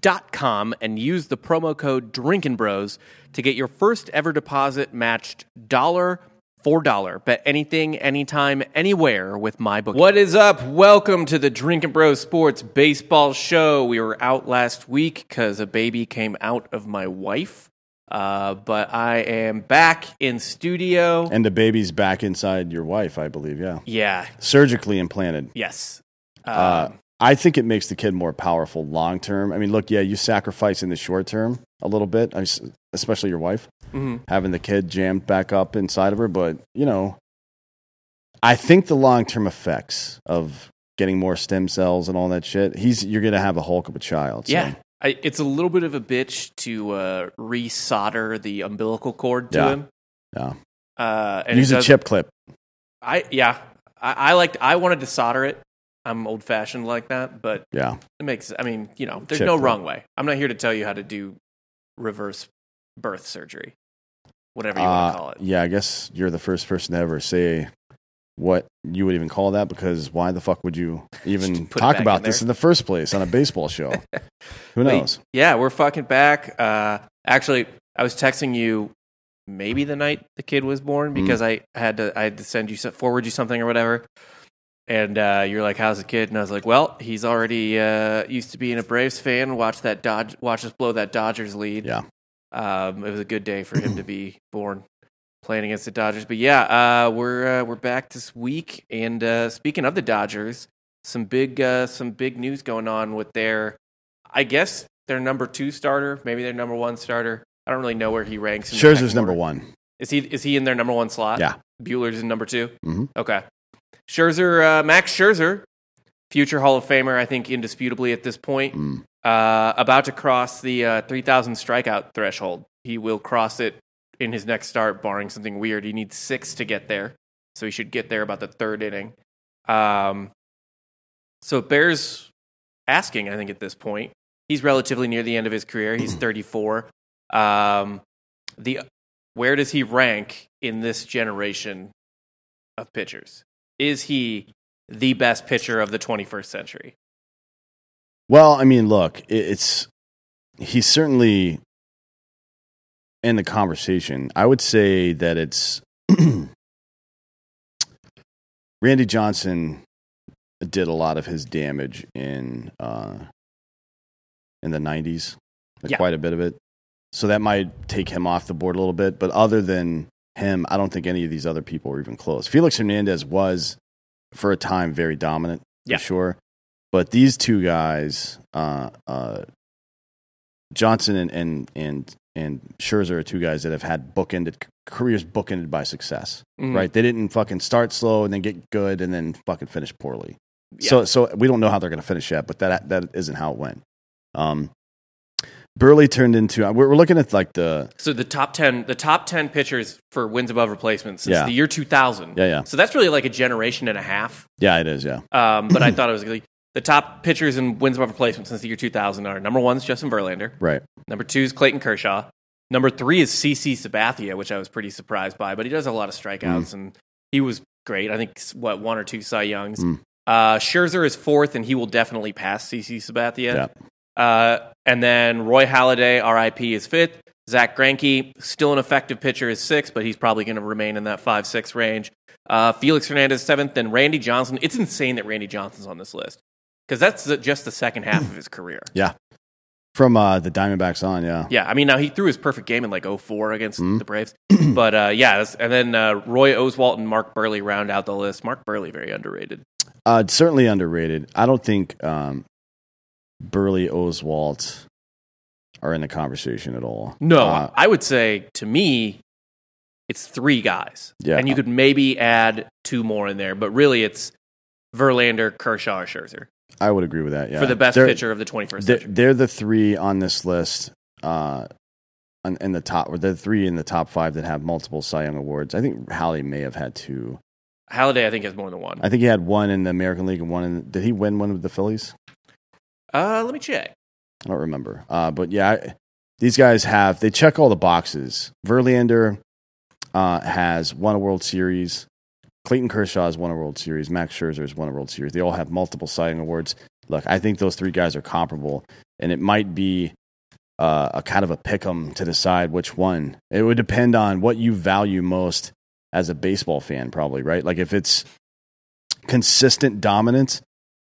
mybookie.com and use the promo code Drinkin' Bros to get your first ever deposit matched dollar for dollar. Bet anything, anytime, anywhere with my book. What is up? Welcome to the Drinkin' Bros Sports Baseball Show. We were out last week because a baby came out of my wife. Uh, but I am back in studio. And the baby's back inside your wife, I believe. Yeah, yeah, surgically implanted. yes. Uh, Um, I think it makes the kid more powerful long term. I mean, look, yeah, you sacrifice in the short term a little bit, especially your wife mhm. having the kid jammed back up inside of her. But you know, I think the long term effects of getting more stem cells and all that shit, he's you're gonna have a hulk of a child. So, Yeah. I, it's a little bit of a bitch to uh, resolder the umbilical cord to Yeah. him. yeah. Uh, and Use a chip clip. I yeah. I, I liked. I wanted to solder it. I'm old fashioned like that, but Yeah, it makes. I mean, you know, there's Chip no wrong way. I'm not here to tell you how to do reverse birth surgery, whatever you want Uh, to call it. Yeah, I guess you're the first person to ever say what you would even call that because why the fuck would you even talk about in this in the first place on a baseball show? Who Wait, knows? Yeah, we're fucking back. Uh, actually, I was texting you maybe the night the kid was born Mm-hmm. because I had to I had to send you forward you something or whatever. And uh, you're like, "How's the kid?" And I was like, "Well, he's already uh, used to being a Braves fan. Watch that Dodge, watch us blow that Dodgers lead. Yeah. um, it was a good day for him to be born, playing against the Dodgers. But yeah, uh, we're uh, we're back this week. And uh, speaking of the Dodgers, some big uh, some big news going on with their, I guess their number two starter, maybe their number one starter. I don't really know where he ranks. In Scherzer's number one. Is he is he in their number one slot? Yeah. Buehler's in number 2 Mhm. Okay. Scherzer, uh, Max Scherzer, future Hall of Famer, I think indisputably at this point, Mm. uh, about to cross the uh, 3,000 strikeout threshold. He will cross it in his next start, barring something weird. He needs six to get there, so he should get there about the third inning. Um, so it bears asking, I think, at this point. He's relatively near the end of his career. He's 34. Um, the where does he rank in this generation of pitchers? Is he the best pitcher of the 21st century? Well, I mean, look, it's he's certainly in the conversation. I would say that it's Randy Johnson did a lot of his damage in uh, in the '90s, Yeah. quite a bit of it. So that might take him off the board a little bit. But other than him, I don't think any of these other people were even close. Felix Hernandez was, for a time, very dominant, Yeah. for sure. But these two guys, uh, uh, Johnson and, and and and Scherzer, are two guys that have had bookended careers bookended by success. Mhm. Right? They didn't fucking start slow and then get good and then fucking finish poorly. Yeah. So so we don't know how they're going to finish yet, but that that isn't how it went. Um, Burley turned into we're, we're looking at like the So the top 10 the top 10 pitchers for wins above replacement since Yeah. the year 2000. yeah yeah So that's really like a generation and a half. yeah it is yeah Um, but I thought it was really the top pitchers in wins above replacement since the year 2000 are number one is Justin Verlander, right number two is Clayton Kershaw, number three is CC Sabathia, which I was pretty surprised by, but he does a lot of strikeouts and he was great. I think what one or two Cy Youngs. Mm. Uh, Scherzer is fourth, and he will definitely pass CC Sabathia. Yeah. Uh, and then Roy Halladay, RIP, is fifth. Zach Greinke, still an effective pitcher, is sixth, but he's probably going to remain in that five six range. Uh, Felix Hernandez seventh, and Randy Johnson. It's insane that Randy Johnson's on this list because that's the, just the second half of his career. Yeah, from uh, the Diamondbacks on yeah Yeah, I mean, now he threw his perfect game in like 04 against Mhm. the Braves, but uh, yeah, and then uh, Roy Oswalt and Mark Buehrle round out the list. Mark Buehrle very underrated. uh, certainly underrated. I don't think um, Buehrle Oswalt are in the conversation at all. No, Uh, I would say to me, it's three guys. Yeah. And you could maybe add two more in there, but really it's Verlander, Kershaw, or Scherzer I would agree with that. Yeah, for the best They're- pitcher of the 21st They're, century. they're the three on this list. Uh, in the top, or the three in the top five that have multiple Cy Young awards. I think Halley may have had two. Halladay, I think, has more than one. I think he had one in the American League and one in. Did he win one with the Phillies? Uh, let me check. I don't remember. Uh, but yeah, I, these guys have they check all the boxes. Verlander uh, has won a World Series. Clayton Kershaw has won a World Series. Max Scherzer has won a World Series. They all have multiple Young awards. Look, I think those three guys are comparable, and it might be uh, a kind of a pick 'em to decide which one. It would depend on what you value most as a baseball fan, probably right. Like if it's consistent dominance,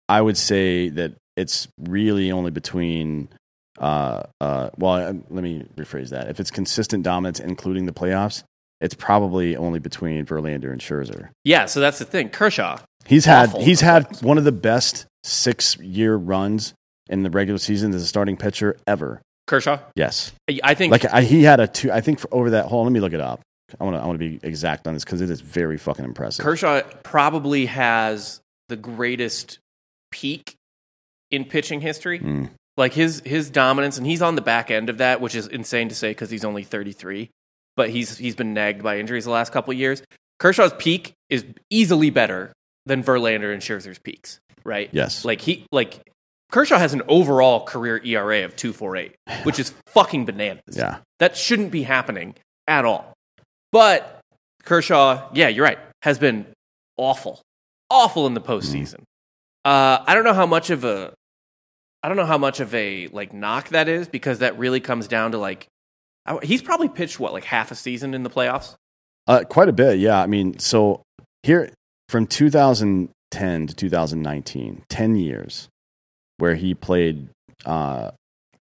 I would say that it's really only between. Uh, uh, well, uh, let me rephrase that. If it's consistent dominance, including the playoffs, it's probably only between Verlander and Scherzer. Yeah, so that's the thing. Kershaw. He's had he's had one of the best six year runs in the regular season as a starting pitcher ever. Kershaw. Yes, I think like I, he had a two. I think for, over that. whole. let me look it up. I want to I want to be exact on this because it is very fucking impressive. Kershaw probably has the greatest peak in pitching history. Mm. Like his his dominance, and he's on the back end of that, which is insane to say because he's only 33. But he's he's been nagged by injuries the last couple of years. Kershaw's peak is easily better than Verlander and Scherzer's peaks, right? Yes. Like he like Kershaw has an overall career ERA of 2.48, which is fucking bananas. Yeah. That shouldn't be happening at all. But Kershaw, yeah, you're right, has been awful, awful in the postseason. Uh, I don't know how much of a, I don't know how much of a like knock that is because that really comes down to like, he's probably pitched what like half a season in the playoffs. Uh, quite a bit, yeah. I mean, so here from 2010 to 2019, 10 years where he played, uh,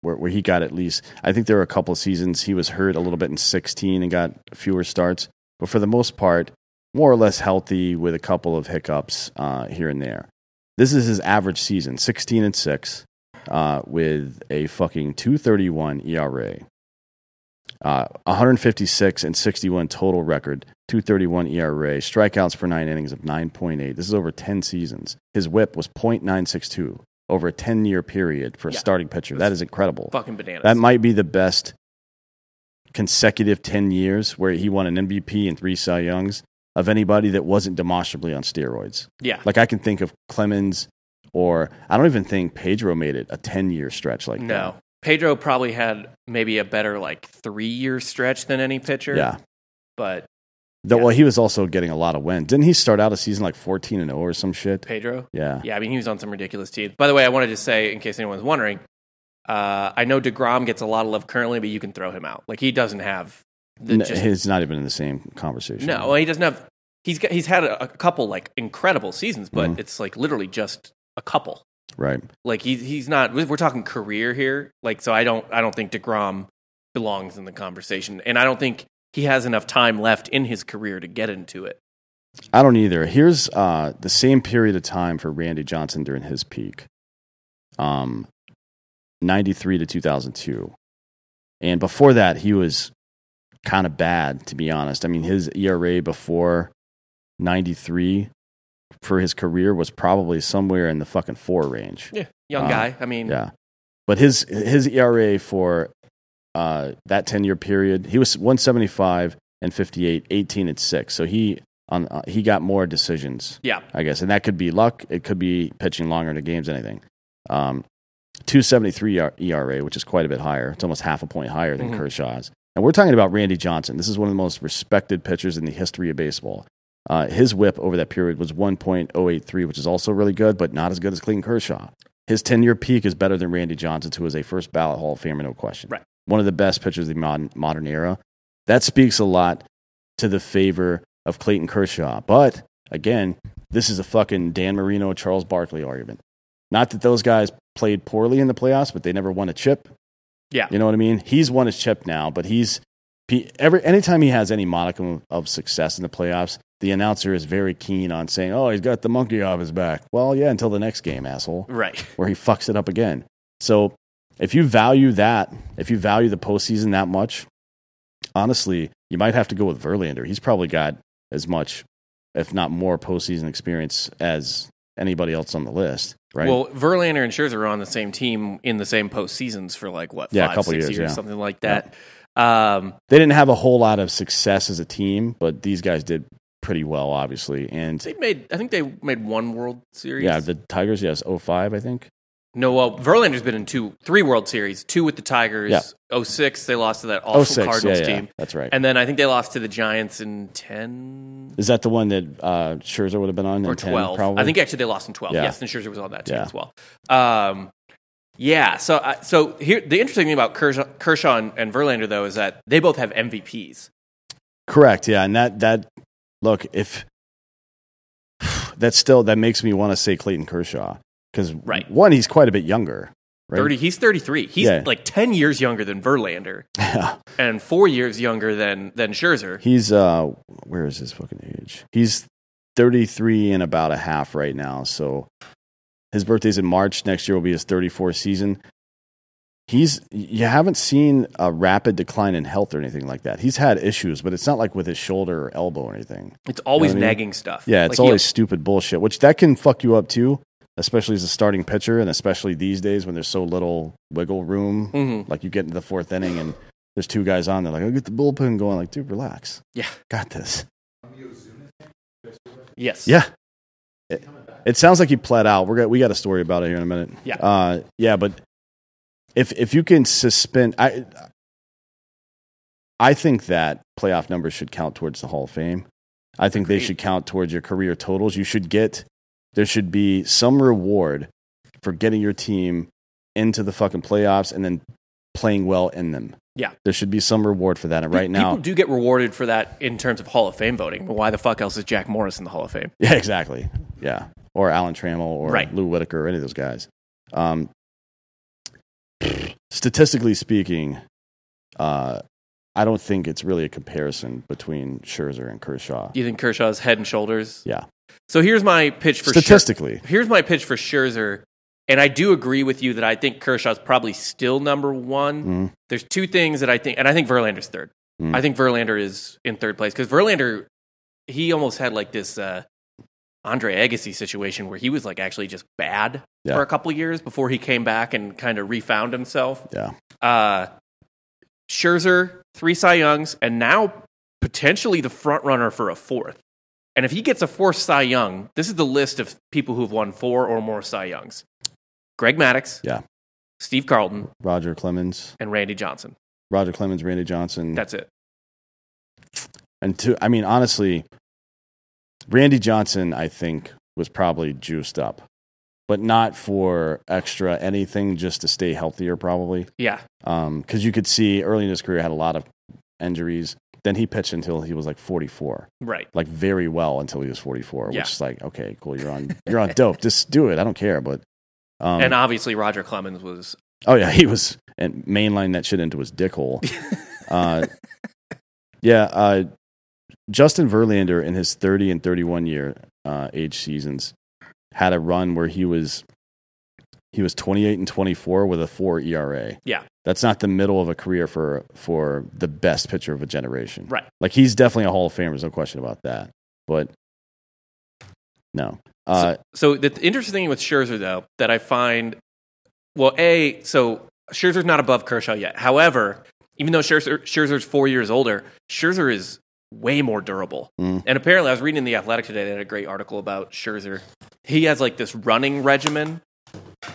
where, where he got at least, I think there were a couple seasons he was hurt a little bit in 16 and got fewer starts, but for the most part, more or less healthy with a couple of hiccups uh, here and there. This is his average season 16 and 6 uh, with a fucking 231 ERA. Uh, 156 and 61 total record, 231 ERA, strikeouts per nine innings of 9.8. This is over 10 seasons. His whip was .962 over a 10 year period for a Yeah. starting pitcher. That is incredible. Fucking bananas. That might be the best consecutive 10 years where he won an MVP and three Cy Youngs of anybody that wasn't demonstrably on steroids. yeah. Like I can think of Clemens or I don't even think Pedro made it a 10 year stretch like that. no. Pedro probably had maybe a better like three year stretch than any pitcher. Yeah. But The- Yeah. Well, he was also getting a lot of wins. Didn't he start out a season like 14 and 0 or some shit? Pedro, Yeah. Yeah, I mean, he was on some ridiculous teams. By the way, I wanted to say, in case anyone's wondering, uh, I know DeGrom gets a lot of love currently, but you can throw him out. Like, he doesn't have the N- just. He's not even in the same conversation. no, well, he doesn't have. He's got, he's had a, a couple, like, incredible seasons, but Mhm. it's, like, literally just a couple. Right. Like, he, he's not. We're talking career here. Like, so I don't, I don't think DeGrom belongs in the conversation. And I don't think he has enough time left in his career to get into it. I don't either. Here's uh, the same period of time for Randy Johnson during his peak. Um, 93 to 2002. And before that, he was kind of bad, to be honest. I mean, his ERA before 93 for his career was probably somewhere in the fucking four range. Yeah. Young Uh, guy. I mean, Yeah. But his his ERA for uh, that 10 year period, he was 175 and 58, 18 and 6. So he on uh, he got more decisions, yeah. I guess. And that could be luck, it could be pitching longer into games anything. Um 273 ERA, which is quite a bit higher. It's almost half a point higher than Mhm. Kershaw's. And we're talking about Randy Johnson. This is one of the most respected pitchers in the history of baseball. Uh, his whip over that period was 1.083, which is also really good, but not as good as Clayton Kershaw. His 10 year peak is better than Randy Johnson's, who is a first ballot Hall of Famer, no question. Right. One of the best pitchers of the modern, modern era. That speaks a lot to the favor of Clayton Kershaw. But again, this is a fucking Dan Marino, Charles Barkley argument. Not that those guys played poorly in the playoffs, but they never won a chip. Yeah. You know what I mean? He's won his chip now, but he's he, every anytime he has any modicum of success in the playoffs, the announcer is very keen on saying, "Oh, he's got the monkey off his back." Well, yeah, until the next game, asshole, Right. where he fucks it up again. So, if you value that, if you value the postseason that much, honestly, you might have to go with Verlander. He's probably got as much, if not more, postseason experience as anybody else on the list, right? Well, Verlander and Scherzer are on the same team in the same postseasons for like what, Yeah, a five, couple six years, years, yeah. something like that. Um, They didn't have a whole lot of success as a team, but these guys did pretty well, obviously. And they made, I think they made one World Series. yeah, the Tigers, yes, 05, I think. no, well, Verlander's been in two, three World Series, two with the Tigers. Yeah. 06, they lost to that awful 06, Cardinals yeah, yeah, team. That's right. And then I think they lost to the Giants in 10 Is that the one that uh, Scherzer would have been on? or in 10, 12. probably? I think actually they lost in 12. Yeah. Yes, and Scherzer was on that team Yeah. as well. Um, yeah, so I so here the interesting thing about Kershaw, Kershaw and, and Verlander though is that they both have MVPs. Correct. Yeah, and that that look if that still that makes me want to say Clayton Kershaw because Right. one he's quite a bit younger. Right? 30 he's 33. He's Yeah. like 10 years younger than Verlander Yeah. and 4 years younger than than Scherzer. he's uh where is his fucking age? He's thirty three and about a half right now. So his birthday's in March. Next year will be his thirty fourth season. He's you haven't seen a rapid decline in health or anything like that. He's had issues, but it's not like with his shoulder or elbow or anything. It's always You know what I mean? nagging stuff. Yeah, it's Like, always stupid bullshit, which that can fuck you up too, especially as a starting pitcher, and especially these days when there's so little wiggle room. Mhm. Like you get into the fourth inning and there's two guys on there, like, I'll get the bullpen going. Like, dude, relax. Yeah. Got this. Yes. Yeah. It, it sounds like he pled out. We're got, we got a story about it here in a minute. Yeah. Uh, yeah, but if if you can suspend, I I think that playoff numbers should count towards the Hall of Fame. I think they should count towards your career totals. You should get there should be some reward for getting your team into the fucking playoffs and then playing well in them. Yeah. There should be some reward for that. And right Pe- now, people do get rewarded for that in terms of Hall of Fame voting. But why the fuck else is Jack Morris in the Hall of Fame? Yeah, exactly. Yeah. Or Alan Trammell or Right. Lou Whitaker or any of those guys. Um, statistically speaking, uh, I don't think it's really a comparison between Scherzer and Kershaw. You think Kershaw's head and shoulders? Yeah. So here's my pitch for Scher- Statistically. Here's my pitch for Scherzer, and I do agree with you that I think Kershaw's probably still number one. Mhm. There's two things that I think, and I think Verlander's third. Mm. I think Verlander is in third place because Verlander, he almost had like this uh, Andre Agassi situation where he was like actually just bad Yeah. for a couple years before he came back and kind of refound himself. Yeah. Uh, Scherzer, three Cy Youngs, and now potentially the front runner for a fourth. And if he gets a fourth Cy Young, this is the list of people who've won four or more Cy Youngs: Greg Maddux, Yeah. Steve Carlton, Roger Clemens, and Randy Johnson. Roger Clemens, Randy Johnson. That's it. and two, I mean, honestly, Randy Johnson, I think, was probably juiced up, but not for extra anything, just to stay healthier, probably. Yeah, because you could see early in his career had a lot of injuries. Then he pitched until he was like 44, right. like very well until he was 44. Yeah. Which is like, okay, cool, you're on, you're on dope. Just do it. I don't care. But um, and obviously, Roger Clemens was oh yeah, he was and mainline that shit into his dick hole. uh, yeah, uh, Justin Verlander in his 30 and 31 year uh, age seasons had a run where he was he was 28 and 24 with a 4 ERA. Yeah. That's not the middle of a career for for the best pitcher of a generation. right. Like he's definitely a Hall of Famer, there's no question about that. But no. Uh, So the interesting thing with Scherzer, though, that I find, well, a so Scherzer's not above Kershaw yet. However, even though Scherzer, Scherzer's four years older, Scherzer is way more durable. Mm. And apparently, I was reading in the Athletic today. They had a great article about Scherzer. He has like this running regimen.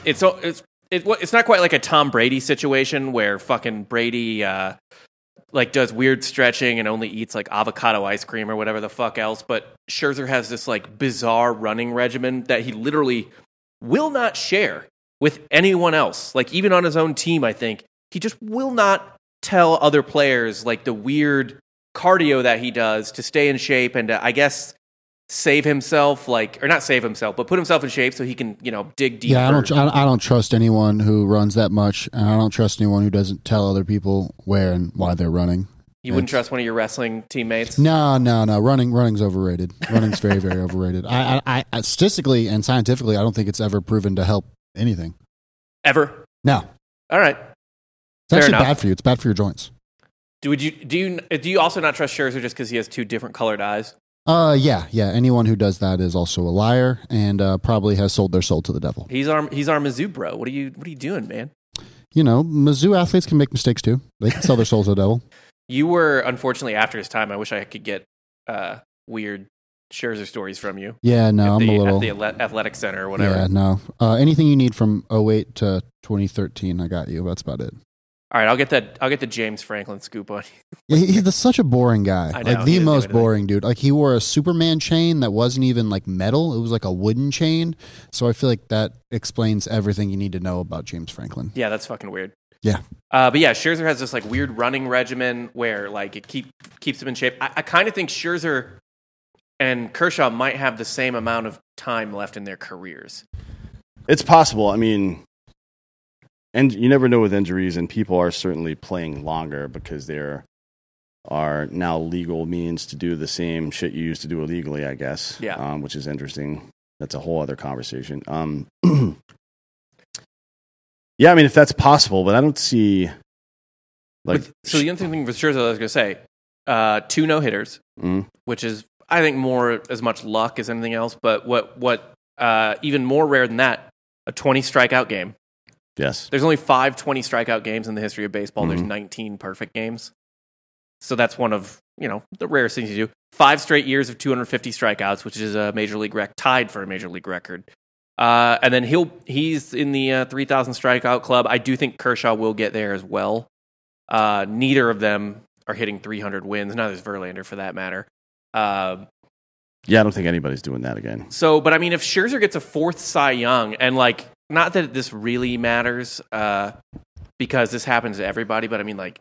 It's it's it, it's not quite like a Tom Brady situation where fucking Brady. Uh, like does weird stretching and only eats like avocado ice cream or whatever the fuck else. But Scherzer has this like bizarre running regimen that he literally will not share with anyone else. Like even on his own team, I think he just will not tell other players like the weird cardio that he does to stay in shape and uh, I guess save himself like or not save himself but put himself in shape so he can you know dig deeper. Yeah, I don't. tr- I don't trust anyone who runs that much, and I don't trust anyone who doesn't tell other people where and why they're running. you wouldn't trust one of your wrestling teammates. No, no, no. Running, running's overrated. Running's very, very overrated. I, I, I, statistically and scientifically, I don't think it's ever proven to help anything. Ever. No, All right. it's Fair actually enough. bad for you. It's bad for your joints. Do would you do you do you also not trust Scherzer just because he has two different colored eyes? Uh, yeah, yeah. Anyone who does that is also a liar and uh, probably has sold their soul to the devil. He's our he's our Mizzou bro. What are you what are you doing, man? you know, Mizzou athletes can make mistakes too. They can sell their soul to the devil. You were unfortunately after his time. I wish I could get uh, weird Scherzer stories from you. Yeah, no, I'm the, a little. at the athletic center or whatever. Yeah, no. Uh, anything you need from 08 to 2013, I got you. That's about it. All right, I'll get that. I'll get the James Franklin scoop on. Yeah, he- he's such a boring guy. I know, like the most boring dude. Like he wore a Superman chain that wasn't even like metal. It was like a wooden chain. So I feel like that explains everything you need to know about James Franklin. Yeah, that's fucking weird. Yeah. Uh, but yeah, Scherzer has this like weird running regimen where like it keep keeps him in shape. I, I kind of think Scherzer and Kershaw might have the same amount of time left in their careers. It's possible. I mean, and you never know with injuries, and people are certainly playing longer because there are now legal means to do the same shit you used to do illegally, I guess. Yeah. Um, which is interesting. That's a whole other conversation. Um, yeah, I mean, if that's possible, but I don't see. Like, With- so the other thing with Scherzer, I was gonna say, uh, two no hitters, Mm. which is I think more as much luck as anything else. But what what uh, even more rare than that, a twenty strikeout game. Yes. There's only five 20 strikeout games in the history of baseball. There's Mhm. 19 perfect games. So that's one of, you know, the rarest things you do. Five straight years of 250 strikeouts, which is a major league rec tied for a major league record. Uh, and then he'll he's in the uh, 3,000 strikeout club. I do think Kershaw will get there as well. Uh, neither of them are hitting 300 wins. Neither is Verlander for that matter. Uh, Yeah, I don't think anybody's doing that again. so, but I mean, if Scherzer gets a fourth Cy Young, and like, not that this really matters, uh, because this happens to everybody, but I mean, like,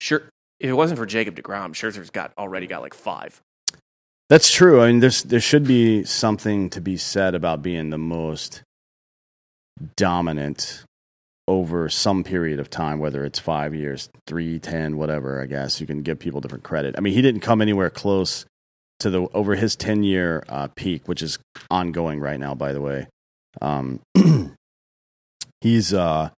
sure, if it wasn't for Jacob Degrom, Scherzer's got already got like five. That's true. I mean, there's there should be something to be said about being the most dominant over some period of time, whether it's five years, three, ten, whatever. I guess you can give people different credit. I mean, he didn't come anywhere close to the over his ten year uh, peak, which is ongoing right now. By the way, um, he's uh,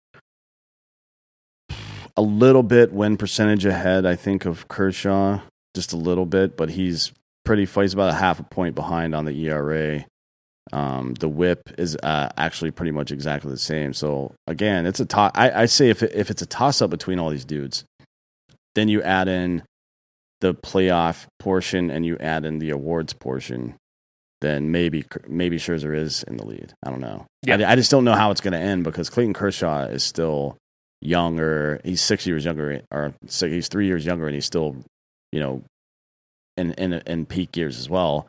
a little bit win percentage ahead, I think, of Kershaw, just a little bit, but he's pretty. He's about a half a point behind on the ERA. Um, the WHIP is uh, actually pretty much exactly the same. So again, it's a toss. I, I say if it, if it's a toss up between all these dudes, then you add in the playoff portion and you add in the awards portion, then maybe maybe Scherzer is in the lead. I don't know. Yeah. I, I just don't know how it's going to end because Clayton Kershaw is still younger. He's six years younger, or so he's three years younger, and he's still, you know, in in in peak years as well.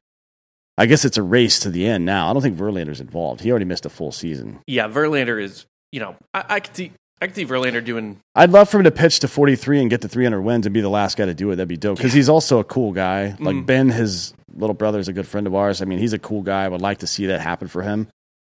I guess it's a race to the end now. I don't think Verlander's involved. He already missed a full season. Yeah, Verlander is, you know, I, I could see, I could see Verlander doing. I'd love for him to pitch to 43 and get to 300 wins and be the last guy to do it. That'd be dope because he's also a cool guy. Like Mm. Ben, his little brother, is a good friend of ours. I mean, he's a cool guy. I would like to see that happen for him.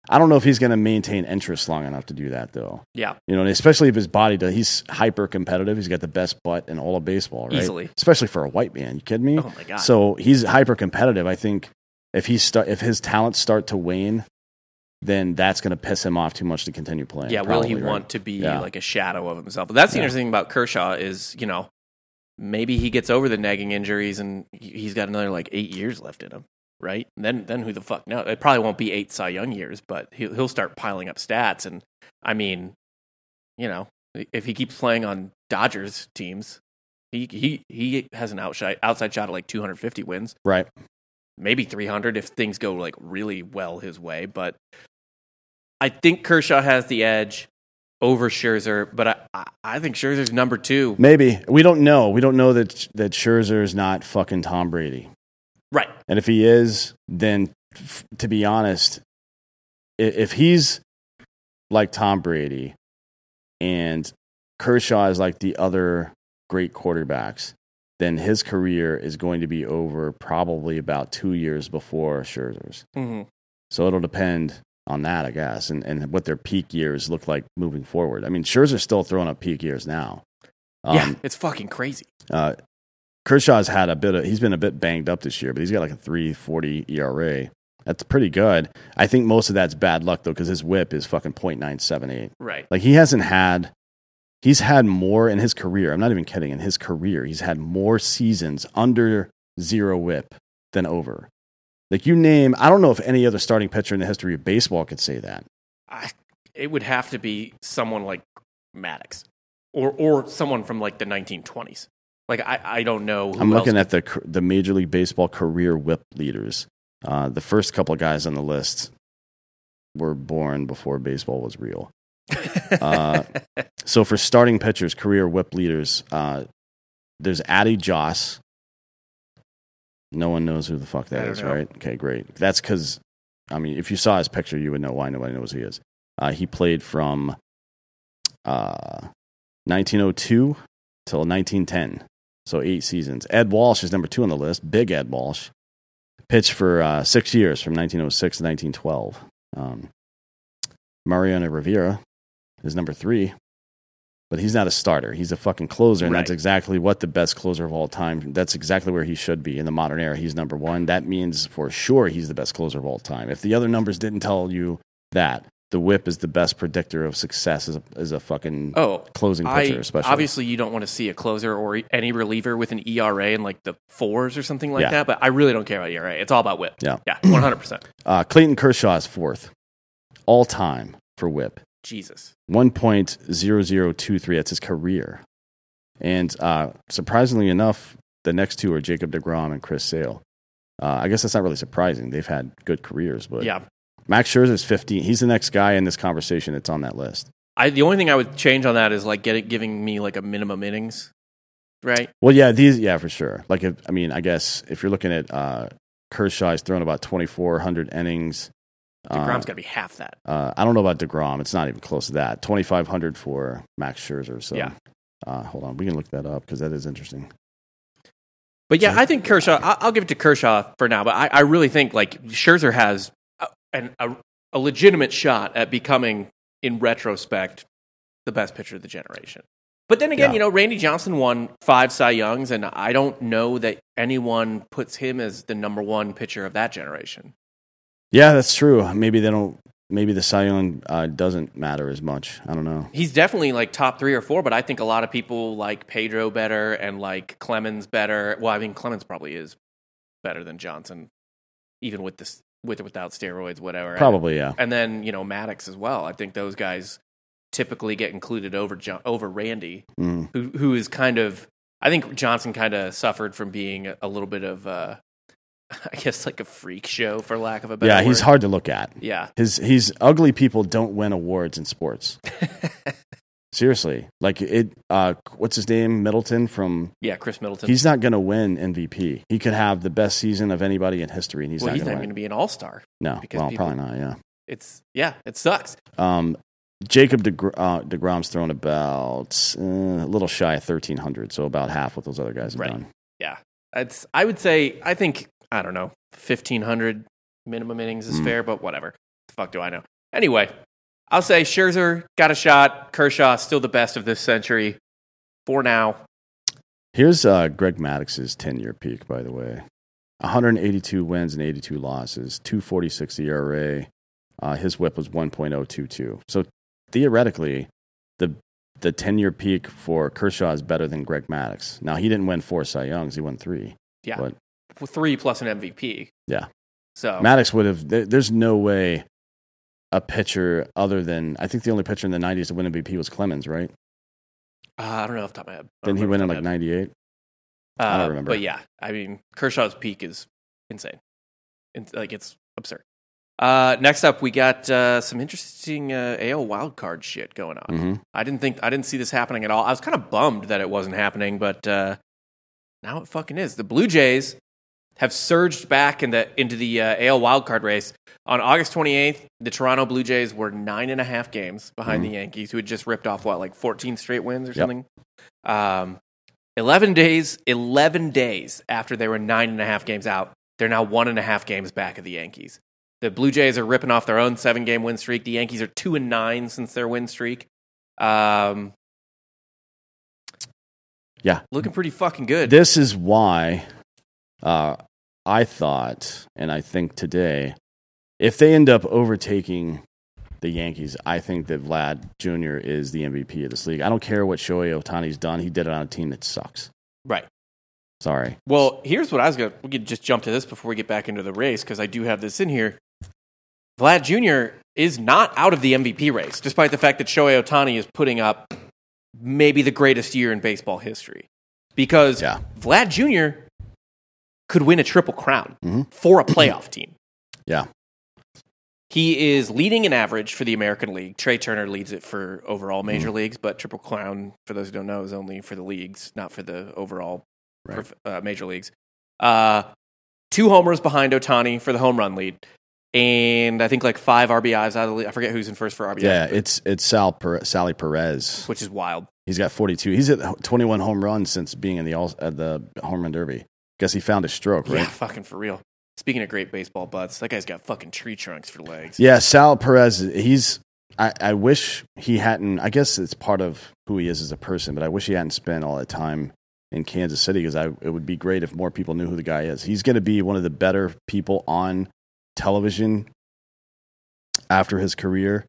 I don't know if he's going to maintain interest long enough to do that, though. Yeah, You know, and especially if his body does. He's hyper competitive. He's got the best butt in all of baseball, right? Easily. Especially for a white man. You kidding me? Oh my God. So he's hyper competitive. I think if he start, if his talents start to wane, then that's going to piss him off too much to continue playing. yeah. will he right? want to be Yeah. like a shadow of himself? But that's the Yeah. interesting thing about Kershaw is, you know, maybe he gets over the nagging injuries and he- he's got another like eight years left in him, right? And then then who the fuck knows? It probably won't be eight Cy Young years, but he'll he'll start piling up stats. And I mean, you know, if he keeps playing on Dodgers teams, he he he has an outside outside shot of like 250 wins, Right. maybe 300 if things go like really well his way. But I think Kershaw has the edge over Scherzer, but I, I, think Scherzer's number two. Maybe we don't know. We don't know that that Scherzer is not fucking Tom Brady. Right. And if he is, then f- to be honest, if he's like Tom Brady and Kershaw is like the other great quarterbacks, then his career is going to be over probably about two years before Scherzer's. Mm-hmm. So it'll depend on that, I guess, and, and what their peak years look like moving forward. I mean, Scherzer's still throwing up peak years now. Um, yeah, it's fucking crazy. uh, Kershaw's had a bit of, he's been a bit banged up this year, but he's got like a 340 ERA. That's pretty good. I think most of that's bad luck, though, because his whip is fucking .978. Right. Like, he hasn't had, he's had more in his career. I'm not even kidding. In his career, he's had more seasons under zero whip than over. Like, you name, I don't know if any other starting pitcher in the history of baseball could say that. I, it would have to be someone like Maddux or or someone from like the 1920s. Like I, I don't know. Who I'm looking at the the Major League Baseball career whip leaders. Uh, the first couple of guys on the list were born before baseball was real. Uh, so for starting pitchers, career whip leaders, uh, there's Addie Joss. No one knows who the fuck that is, know. right? Okay, great. That's because, I mean, if you saw his picture, you would know why nobody knows who he is. Uh, he played from uh, 1902 till 1910, so eight seasons. Ed Walsh is number two on the list. Big Ed Walsh pitched for uh, six years from 1906 to 1912. Um, Mariano Rivera is number three, but he's not a starter. He's a fucking closer, and that's exactly what the best closer of all time. That's exactly where he should be in the modern era. He's number one. That means for sure he's the best closer of all time. If the other numbers didn't tell you that, the whip is the best predictor of success as a, as a fucking oh, closing I pitcher, especially. obviously you don't want to see a closer or any reliever with an ERA in like the fours or something like Yeah. that. But I really don't care about ERA. It's all about whip. Yeah. yeah, 100. percent Uh, Clayton Kershaw is fourth all time for whip. Jesus. 1.0023. That's his career. And uh, surprisingly enough, the next two are Jacob DeGrom and Chris Sale. Uh, I guess that's not really surprising. They've had good careers, but Yeah. Max Scherzer's 15. He's the next guy in this conversation that's on that list. I the only thing I would change on that is like get it, giving me like a minimum innings, right? Well, yeah, these, yeah, for sure. Like, if, I mean, I guess if you're looking at uh, Kershaw, he's thrown about 2,400 innings. Uh, Degrom's got to be half that. Uh, I don't know about Degrom. It's not even close to that. Twenty five hundred for Max Scherzer. So, Yeah. uh, hold on, we can look that up because that is interesting. But yeah, I think Kershaw. I'll give it to Kershaw for now. But I, I really think like Scherzer has a, an, a, a legitimate shot at becoming, in retrospect, the best pitcher of the generation. But then again, Yeah. you know, Randy Johnson won five Cy Youngs, and I don't know that anyone puts him as the number one pitcher of that generation. Yeah, that's true. Maybe they don't. Maybe the Cy Young uh, doesn't matter as much. I don't know. He's definitely like top three or four, but I think a lot of people like Pedro better and like Clemens better. Well, I mean, Clemens probably is better than Johnson, even with this with or without steroids, whatever. Probably, yeah. and then you know Maddux as well. I think those guys typically get included over Jo- over Randy, Mm. who who is kind of. I think Johnson kind of suffered from being a little bit of, uh, I guess, like a freak show, for lack of a better. Yeah, he's word. hard to look at. Yeah, His he's ugly people don't win awards in sports. Seriously, like it. Uh, what's his name? Middleton from. yeah. Khris Middleton. He's not going to win MVP. He could have the best season of anybody in history, and he's well, not going to going win. to be an all star. No, well, people- probably not. Yeah. It's yeah, it sucks. Um, Jacob DeGr- uh, Degrom's thrown about uh, a little shy of thirteen hundred, so about half what those other guys have Right. done. Yeah, it's. I would say I think I don't know fifteen hundred minimum innings is Mm. fair, but whatever. The fuck do I know? Anyway, I'll say Scherzer got a shot. Kershaw still the best of this century for now. Here's uh, Greg Maddux's ten-year peak, by the way: 182 wins and 82 losses, 246 ERA. Uh, his WHIP was 1.022. So theoretically, the the 10-year peak for Kershaw is better than Greg Maddox. Now he didn't win four Cy Youngs; he won three. Yeah, But- three plus an MVP. Yeah. So Maddux would have. There's no way a pitcher other than I think the only pitcher in the '90s to win MVP was Clemens, right? uh, I don't know off the top of my head. Don't he went in like '98? the top of my head. I don't Uh, remember. But yeah, I mean Kershaw's peak is insane. It's, like it's absurd. Uh, next up, we got uh, some interesting uh, AL wildcard shit going on. hmm I didn't think I didn't see this happening at all. I was kind of bummed that it wasn't happening, but uh, now it fucking is. The Blue Jays have surged back in the, into the uh, AL wildcard race. On August 28th, the Toronto Blue Jays were nine and a half games behind Mhm. the Yankees, who had just ripped off what like 14 straight wins or Yep. something. Um, 11 days, 11 days after they were nine and a half games out, they're now one and a half games back of the Yankees. The Blue Jays are ripping off their own seven game win streak. The Yankees are two and nine since their win streak. Um, Yeah. looking pretty fucking good. This is why uh, I thought, and I think today, if they end up overtaking the Yankees, I think that Vlad Jr. is the MVP of this league. I don't care what Shohei Ohtani's done; he did it on a team that sucks. right. Sorry. Well, here's what I was going to. We could just jump to this before we get back into the race because I do have this in here. Vlad Jr. is not out of the MVP race, despite the fact that Shohei Ohtani is putting up maybe the greatest year in baseball history because Yeah. Vlad Jr. could win a triple crown Mhm. for a playoff team. Yeah. He is leading in average for the American League. Trea Turner leads it for overall major Mm-hmm. leagues, but Triple Crown, for those who don't know, is only for the leagues, not for the overall Right. prof- uh, major leagues. Uh, two homers behind Ohtani for the home run lead, and I think like five RBIs out of the league. I forget who's in first for RBI, Yeah, it's it's Sal per- Sally Perez. which is wild. He's got 42. He's at 21 home runs since being in the all uh, the home run derby. Guess he found his stroke, right? Yeah, fucking for real. Speaking of great baseball butts, that guy's got fucking tree trunks for legs. Yeah, Sal Perez. He's. I, I wish he hadn't. I guess it's part of who he is as a person, but I wish he hadn't spent all that time in Kansas City because I it would be great if more people knew who the guy is. He's going to be one of the better people on television after his career,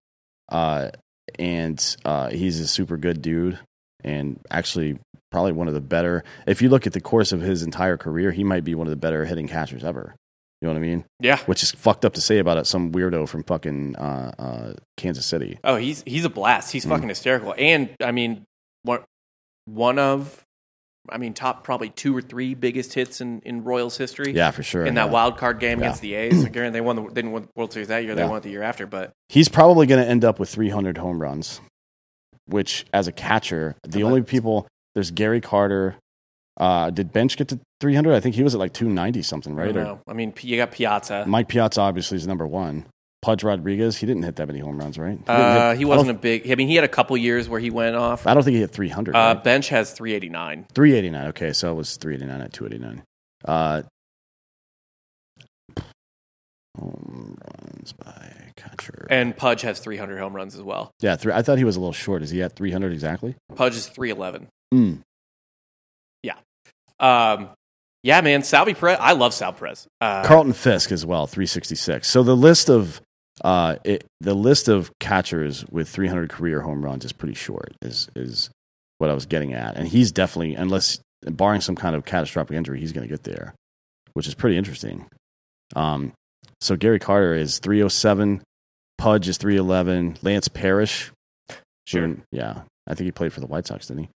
uh, and uh, he's a super good dude, and actually probably one of the better. If you look at the course of his entire career, he might be one of the better hitting catchers ever. You know what I mean? Yeah. which is fucked up to say about it. Some weirdo from fucking uh, uh, Kansas City. Oh, he's he's a blast. He's Mm. fucking hysterical. And I mean, one one of, I mean, top probably two or three biggest hits in, in Royals history. Yeah, for sure. In that yeah. wild card game Yeah. against the A's, again, they won the they didn't win the World Series that year. They Yeah. won it the year after. But he's probably going to end up with 300 home runs. Which, as a catcher, the only people there's Gary Carter. Uh, did Bench get to 300? I think he was at like 290 something, I right? don't Or. I mean, you got Piazza. Mike Piazza obviously is number one. Pudge Rodriguez, he didn't hit that many home runs, right? He, Uh, hit- he wasn't a big. I mean, he had a couple years where he went off. I don't, I don't think he hit 300. Uh, right? bench has 389. 389. Okay, so it was 389 at 289. Uh, home runs by catcher. And Pudge has 300 home runs as well. yeah, three, I thought he was a little short. Is he at 300 exactly? Pudge is 311. Mm. Um, yeah, man. Salvy Perez. I love Sal Perez. Uh, Carlton Fisk as well, 366. So the list of uh, it, the list of catchers with 300 career home runs is pretty short. Is is what I was getting at, and he's definitely, unless barring some kind of catastrophic injury, he's going to get there, which is pretty interesting. Um, so Gary Carter is 307, Pudge is 311, Lance Parrish, Sure. who- yeah, I think he played for the White Sox, didn't he?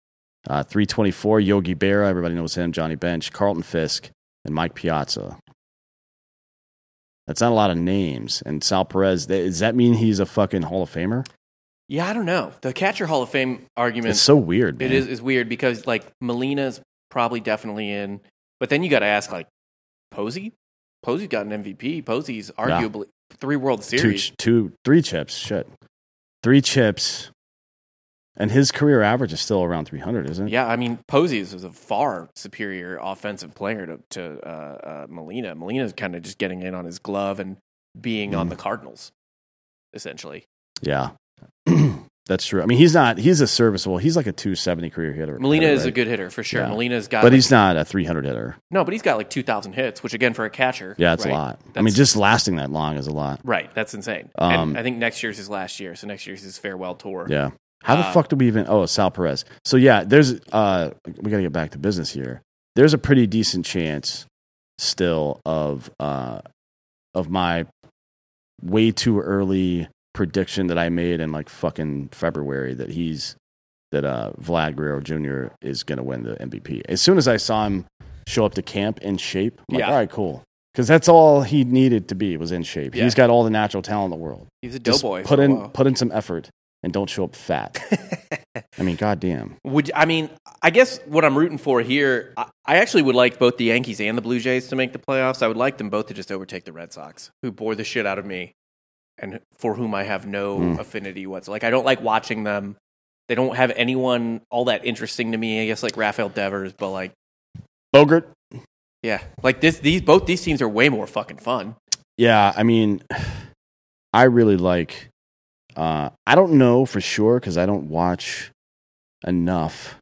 Uh, 324, Yogi Berra, everybody knows him, Johnny Bench, Carlton Fisk, and Mike Piazza. That's not a lot of names. And Sal Perez, does that mean he's a fucking Hall of Famer? Yeah, I don't know. The catcher Hall of Fame argument It's so weird. Man. it is is weird because like Molina's probably definitely in, but then you got to ask like Posey. Posey got an MVP. Posey's arguably three World Series. ch- two, three chips. Shit, three chips, and his career average is still around 300, isn't it? Yeah, I mean Posey is a far superior offensive player to, to uh, uh, Molina. Molina's kind of just getting in on his glove and being on Mm. the Cardinals, essentially. Yeah, that's true. I mean, he's not. He's a serviceable. He's like a 270 career hitter. Molina hitter, is a good hitter for sure. Yeah. Molina's got, but like- he's not a 300 hitter. no, but he's got like two thousand hits, which again for a catcher, Yeah, it's right? a lot. I mean, just lasting that long is a lot. right. That's insane. Um, I think next year's his last year, so next year's his farewell tour. Yeah. How the Uh, fuck do we even? Oh, Sal Perez. So yeah, there's. Uh, we got to get back to business here. There's a pretty decent chance still of uh, of my way too early prediction that I made in like fucking February that he's that uh, Vlad Guerrero Jr. is going to win the MVP. As soon as I saw him show up to camp in shape, I'm like, Yeah. all right, cool. Because that's all he needed to be was in shape. Yeah. He's got all the natural talent in the world. He's a doughboy. Put in put in some effort and don't show up fat. I mean, goddamn. Would I mean? I guess what I'm rooting for here, I, I actually would like both the Yankees and the Blue Jays to make the playoffs. I would like them both to just overtake the Red Sox, who bore the shit out of me, and for whom I have no Mm. affinity whatsoever. Like I don't like watching them. They don't have anyone all that interesting to me. I guess like Rafael Devers, but like Bogart. yeah, like this. These both these teams are way more fucking fun. Yeah, I mean, I really like. Uh, I don't know for sure because I don't watch enough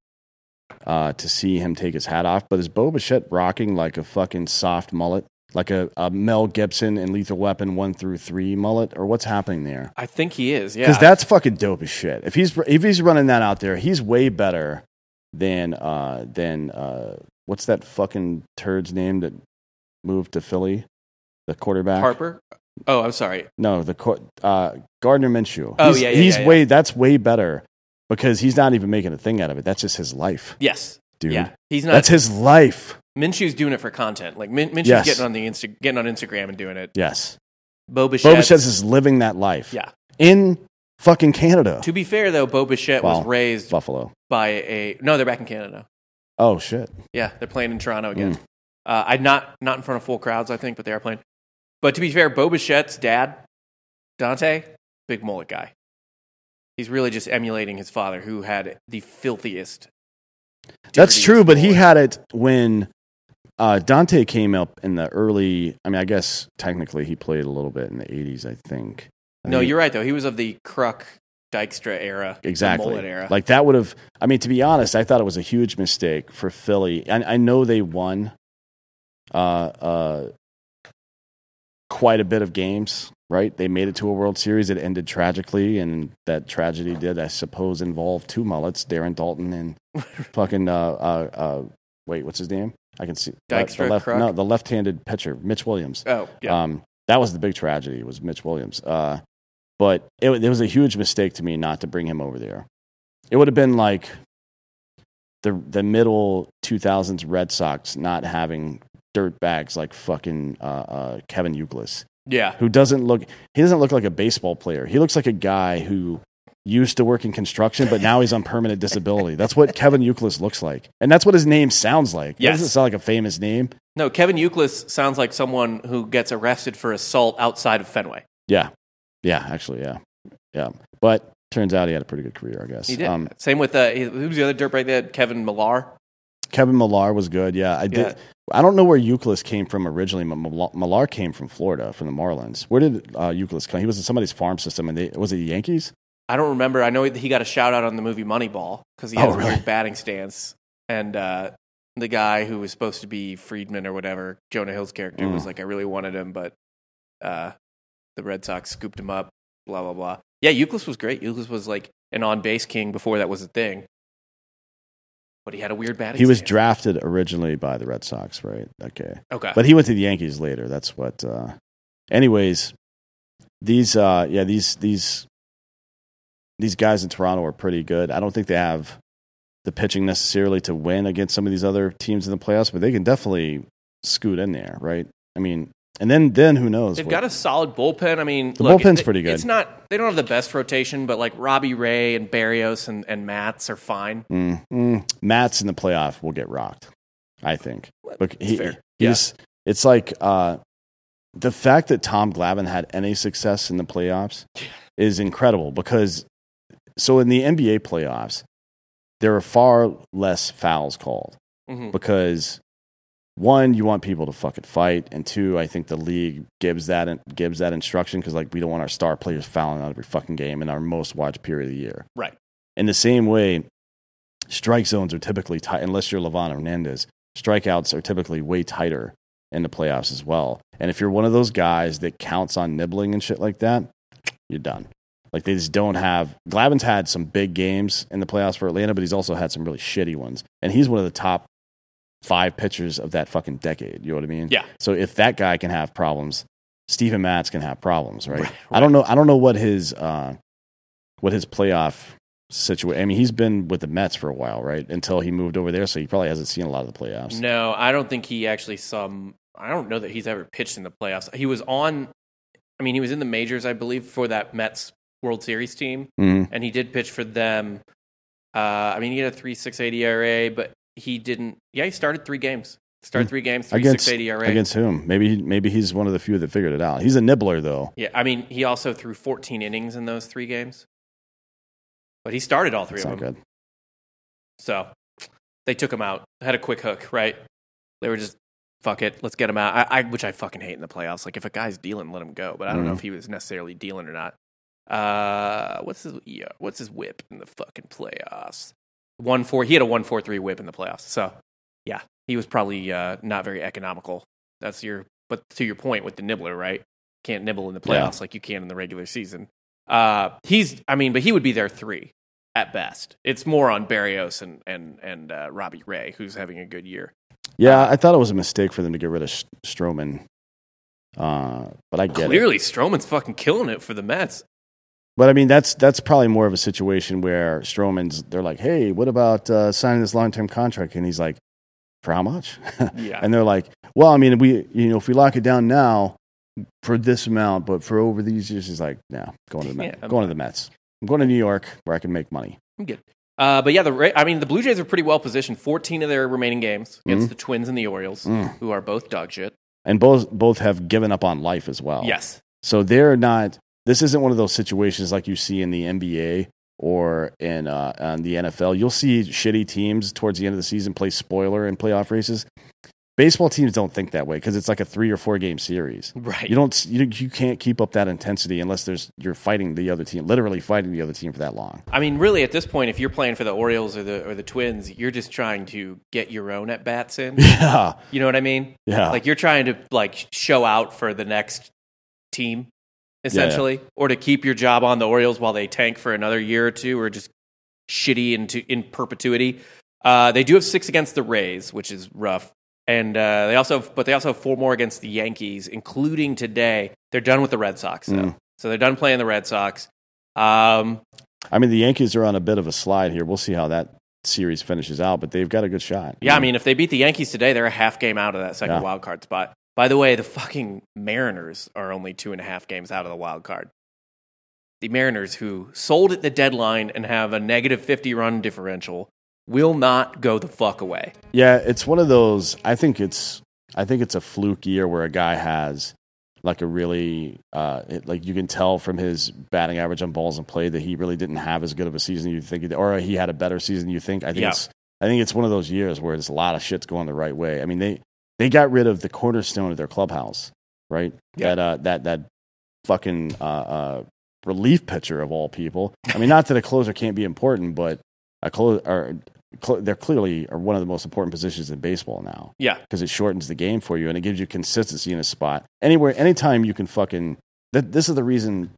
uh, to see him take his hat off. But is Bo Bichette rocking like a fucking soft mullet, like a, a Mel Gibson and Lethal Weapon one through three mullet, or what's happening there? I think he is. Yeah, Because that's fucking dope as shit. If he's if he's running that out there, he's way better than uh than uh what's that fucking turd's name that moved to Philly, the quarterback Harper. Oh, I'm sorry. No, the qu- uh, Gardner Minshew. Oh, he's, yeah, yeah, he's yeah, yeah. way that's way better because he's not even making a thing out of it. That's just his life, Yes. dude. Yeah. He's not. That's his life. Minshew's doing it for content. Like Min- Minshew's Yes. getting on the Insta- getting on Instagram and doing it. Yes. Bo Bichette. Is living that life. Yeah. In fucking Canada. To be fair, though, Bo Bichette Wow. was raised Buffalo. by a. No, they're back in Canada. Oh shit. Yeah, they're playing in Toronto again. Mm. Uh, I not not in front of full crowds, I think, but they are playing. But to be fair, Bo Bichette's dad, Dante, big mullet guy. He's really just emulating his father, who had the filthiest. That's true, but he had it when uh, Dante came up in the early. I mean, I guess technically he played a little bit in the '80s. I think. I No, think- you're right though. He was of the Kruk Dykstra era, exactly mullet era. like that would have. I mean, to be honest, I thought it was a huge mistake for Philly. And I know they won uh, uh, quite a bit of games. Right, they made it to a World Series. It ended tragically, and that tragedy did, I suppose, involve two mullets, Darren Daulton and fucking uh, uh, uh, wait, what's his name? I can see the- Dykstra, the left, Kruk? no, the left-handed pitcher, Mitch Williams. oh, yeah. Um, that was the big tragedy. Was Mitch Williams. Uh, but it, it was a huge mistake to me not to bring him over there. It would have been like the the middle 2000s Red Sox not having dirt bags like fucking uh, uh, Kevin Youkilis, yeah. who doesn't look he doesn't look like a baseball player. He looks like a guy who used to work in construction, but now he's on permanent disability. That's what Kevin Youkilis looks like, and that's what his name sounds like. It Yes. doesn't sound like a famous name. No, Kevin Youkilis sounds like someone who gets arrested for assault outside of Fenway. Yeah, yeah, actually, yeah, yeah. But turns out he had a pretty good career, I guess. He did. Um, Same with uh, who was the other dirt right there? Kevin Millar. Kevin Millar was good. Yeah, I did. Yeah. I don't know where Youkilis came from originally, but Millar came from Florida, from the Marlins. Where did uh, Youkilis come? He was in somebody's farm system, and they was it the Yankees? I don't remember. I know he got a shout out on the movie Moneyball because he Oh, has a really? weird batting stance. And uh, the guy who was supposed to be Friedman or whatever, Jonah Hill's character, Mm. was like, I really wanted him, but uh, the Red Sox scooped him up, blah, blah, blah. Yeah, Youkilis was great. Youkilis was like an on base king before that was a thing. But he had a weird batting He was stance. drafted originally by the Red Sox, right? Okay, Okay. but he went to the Yankees later. That's what. Uh, anyways, these uh, yeah these these these guys in Toronto are pretty good. I don't think they have the pitching necessarily to win against some of these other teams in the playoffs, but they can definitely scoot in there, right? I mean, and then then who knows? They've what- got a solid bullpen. I mean, The look, bullpen's it- pretty good. It's not. They don't have the best rotation, but like Robbie Ray and Berrios and, and Matz are fine. Mm, mm. Matz in the playoff will get rocked. I think. Look, he, fair. he's. It's like uh, the fact that Tom Glavine had any success in the playoffs is incredible because so in the NBA playoffs there are far less fouls called Mhm. because one you want people to fucking fight and two I think the league gives that gives that instruction because like we don't want our star players fouling out every fucking game in our most watched period of the year. Right. In the same way, strike zones are typically tight, unless you're Livan Hernandez. Strikeouts are typically way tighter in the playoffs as well. And if you're one of those guys that counts on nibbling and shit like that, you're done. Like they just don't have. Glavine's had some big games in the playoffs for Atlanta, but he's also had some really shitty ones. And he's one of the top five pitchers of that fucking decade. You know what I mean? Yeah. So if that guy can have problems, Steven Matz can have problems, right? Right, I don't know. I don't know what his uh, what his playoff situation. I mean, he's been with the Mets for a while, right? Until he moved over there, so he probably hasn't seen a lot of the playoffs. No, I don't think he actually saw. I don't know that he's ever pitched in the playoffs. He was on. I mean, he was in the majors, I believe, for that Mets World Series team, Mhm. and he did pitch for them. Uh, I mean, he had a three six eight ERA, but he didn't. Yeah, he started three games. Started Hmm. three games, three Against six eight ERA. against whom? Maybe maybe he's one of the few that figured it out. He's a nibbler though. yeah, I mean, he also threw fourteen innings in those three games, but he started all three That's of them. good. So they took him out. Had a quick hook, right? They were just fuck it, let's get him out. I, I which I fucking hate in the playoffs. Like if a guy's dealing, let him go. But I don't know Mhm. if he was necessarily dealing or not. Uh, what's his yeah, what's his whip in the fucking playoffs? One four. He had a one four three whip in the playoffs. So yeah, he was probably uh, not very economical. That's your. But to your point with the nibbler, right? Can't nibble in the Yeah. playoffs like you can in the regular season. Uh, he's. I mean, but he would be there three at best. It's more on Berrios and and and uh, Robbie Ray, who's having a good year. Yeah, I thought it was a mistake for them to get rid of Sh- Stroman. Uh, but I get it. Clearly, Stroman's fucking killing it for the Mets. But I mean, that's that's probably more of a situation where Stroman's. They're like, "Hey, what about uh, signing this long term contract?" And he's like, "For how much?" Yeah. and they're like, "Well, I mean, we you know if we lock it down now for this amount, but for over these years, he's like, "No, going to the Mets. Yeah, I'm going to the Mets. I'm going to New York where I can make money." I'm good. Uh, but yeah, the I mean, the Blue Jays are pretty well positioned. 14 of their remaining games against the Twins and the Orioles, who are both dog shit. And both both have given up on life as well. Yes. So they're not. This isn't one of those situations like you see in the NBA or in uh, on the NFL. You'll see shitty teams towards the end of the season play spoiler in playoff races. Baseball teams don't think that way because it's like a three or four game series. Right. You don't. You, you can't keep up that intensity unless there's you're fighting the other team, literally fighting the other team for that long. I mean, really, at this point, if you're playing for the Orioles or the or the Twins, you're just trying to get your own at bats in. Yeah. You know what I mean? Yeah. Like you're trying to like show out for the next team, essentially, or to keep your job on the Orioles while they tank for another year or two, or just shitty into in perpetuity. Uh, they do have six against the Rays, which is rough, and uh, they also, but they also have four more against the Yankees, including today. They're done with the Red Sox, though. Mm. so they're done playing the Red Sox. Um, I mean, the Yankees are on a bit of a slide here. We'll see how that series finishes out, but they've got a good shot. Yeah, I mean, if they beat the Yankees today, they're a half game out of that second Yeah. wild card spot. By the way, the fucking Mariners are only two and a half games out of the wild card. The Mariners, who sold at the deadline and have a negative 50 run differential, will not go the fuck away. Yeah, it's one of those. I think it's. I think it's a fluke year where a guy has like a really uh, it, like you can tell from his batting average on balls and play that he really didn't have as good of a season you think, or he had a better season you think. I think Yeah. it's. I think it's one of those years where there's a lot of shit's going the right way. I mean they they got rid of the cornerstone of their clubhouse, right? Yeah. That uh, that that fucking uh, uh, relief pitcher of all people. I mean, not that a closer can't be important, but a close or cl- they're clearly are one of the most important positions in baseball now Yeah. because it shortens the game for you and it gives you consistency in a spot. Anywhere, anytime you can fucking. That, this is the reason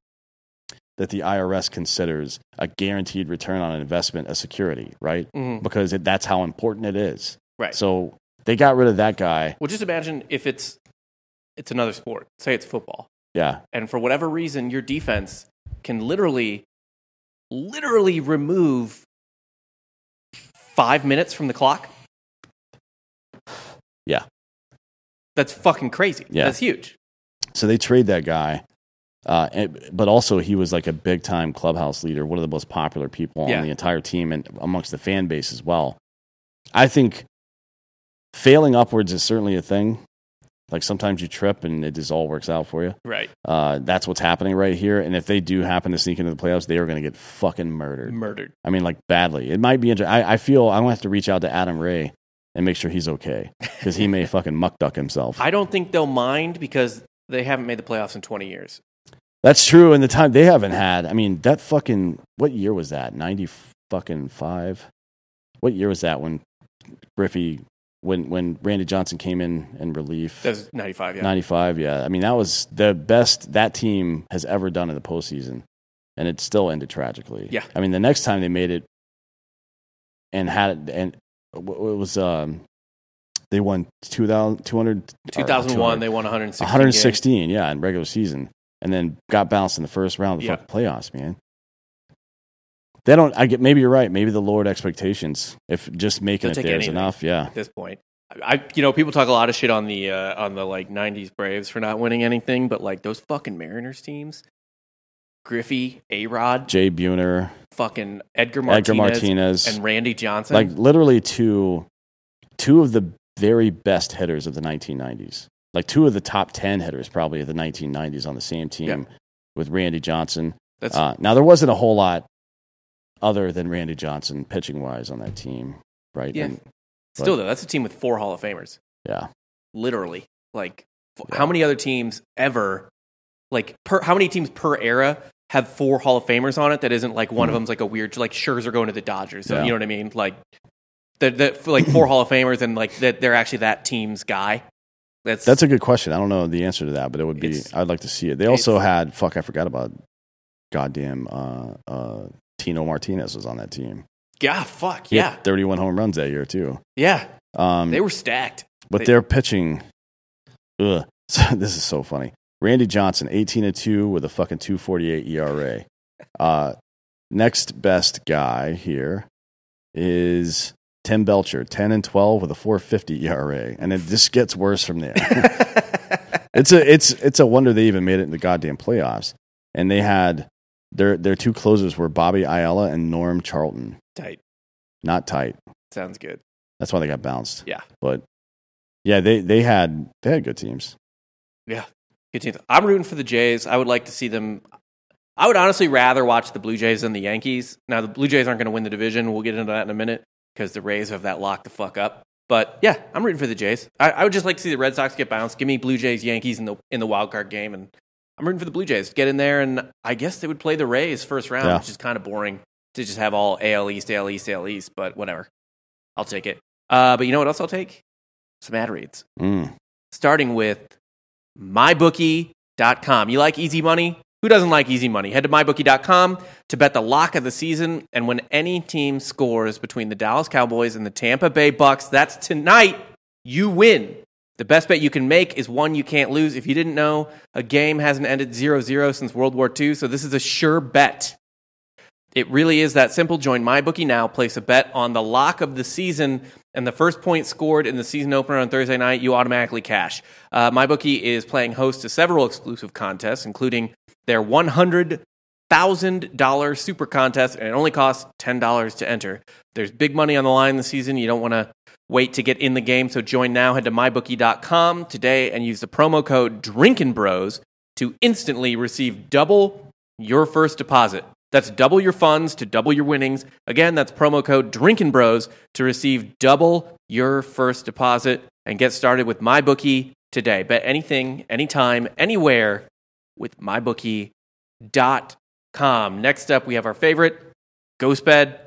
that the IRS considers a guaranteed return on an investment a security, right? Mhm. Because it, that's how important it is. Right. So they got rid of that guy. Well, just imagine if it's it's another sport. Say it's football. Yeah. and for whatever reason your defense can literally literally remove five minutes from the clock Yeah. that's fucking crazy Yeah. that's huge So they trade that guy. Uh, and, but also, he was like a big time clubhouse leader, one of the most popular people Yeah. on the entire team and amongst the fan base as well. I think failing upwards is certainly a thing. Like sometimes you trip and it just all works out for you. right Uh, that's what's happening right here. And if they do happen to sneak into the playoffs, they are going to get fucking murdered. murdered I mean, like badly. It might be. Inter- I, I feel I'm going to have to reach out to Adam Ray and make sure he's okay because he may fucking muck duck himself. i don't think they'll mind because they haven't made the playoffs in 20 years That's true. And the time they haven't had, I mean, that fucking, what year was that? 90 fucking five? What year was that when Griffey, when, when Randy Johnson came in in relief? that's 95 yeah 95, yeah. I mean, that was the best that team has ever done in the postseason. And it still ended tragically. Yeah. I mean, the next time they made it and had it, and it was, um, they won 2,000 200, or 2001 they won 116 games. 116, yeah, in regular season, and then got bounced in the first round of the Yeah. fucking playoffs, man. They don't. I get. Maybe you're right. Maybe the lowered expectations. If just making They'll it there is enough, yeah. at this point. I, you know, people talk a lot of shit on the uh, on the like '90s Braves for not winning anything, but like those fucking Mariners teams, Griffey, A Rod, Jay Buhner, fucking Edgar Martinez, Edgar Martinez, and Randy Johnson. like literally two, two of the very best hitters of the 1990s. Like two of the top ten hitters probably of the 1990s on the same team Yeah. with Randy Johnson. that's Uh, now there wasn't a whole lot other than Randy Johnson pitching wise on that team, right? Yeah. And- still though. That's a team with four Hall of Famers, yeah. literally. Like, f- how many other teams ever, like, per how many teams per era have four Hall of Famers on it? That isn't like one of them's like a weird, like Scherzer going to the Dodgers. So Hmm. Yeah. you know what I mean? Like, that that like four Hall of Famers and like that they're actually that team's guy. That's That's a good question. I don't know the answer to that, but it would be. I'd like to see it. They also had fuck. I forgot about. Goddamn. Uh, uh, Tino Martinez was on that team. yeah, fuck yeah, 31 home runs that year too. yeah. Um, They were stacked. but they- they're pitching. Ugh. So, this is so funny. Randy Johnson, 18 and two with a fucking 248 ERA. Uh, next best guy here is Tim Belcher, 10 and 12 with a 450 ERA. And it just gets worse from there. it's a it's it's a wonder they even made it in the goddamn playoffs. And they had their their two closers were Bobby Ayala and Norm Charlton. Tight. Not tight. Sounds good. That's why they got bounced. Yeah. But yeah, they they had they had good teams. Yeah. Good teams. I'm rooting for the Jays. I would like to see them. I would honestly rather watch the Blue Jays than the Yankees. Now, the Blue Jays aren't going to win the division. We'll get into that in a minute because the Rays have that locked the fuck up. But yeah, I'm rooting for the Jays. I, I would just like to see the Red Sox get bounced. Give me Blue Jays, Yankees in the in the wild card game, and I'm rooting for the Blue Jays to get in there. And I guess they would play the Rays first round, Yeah. which is kind of boring to just have all AL East, AL East, AL East. But whatever, I'll take it. Uh, but you know what else I'll take? Some ad reads Mm. starting with mybookie.com. You like easy money? Who doesn't like easy money? Head to mybookie.com to bet the lock of the season. And when any team scores between the Dallas Cowboys and the Tampa Bay Bucks, that's tonight, you win. The best bet you can make is one you can't lose. If you didn't know, a game hasn't ended 0 0 since World War II, so this is a sure bet. It really is that simple. Join MyBookie now. Place a bet on the lock of the season, and the first point scored in the season opener on Thursday night, you automatically cash. Uh, MyBookie is playing host to several exclusive contests, including their $100,000 super contest, and it only costs $10 to enter. There's big money on the line this season. You don't want to wait to get in the game, so join now. Head to mybookie.com today and use the promo code Drinkin' Bros to instantly receive double your first deposit. That's double your funds to double your winnings. Again, that's promo code Drinkin' Bros to receive double your first deposit and get started with MyBookie today. Bet anything, anytime, anywhere with MyBookie.com. Next up, we have our favorite, GhostBed.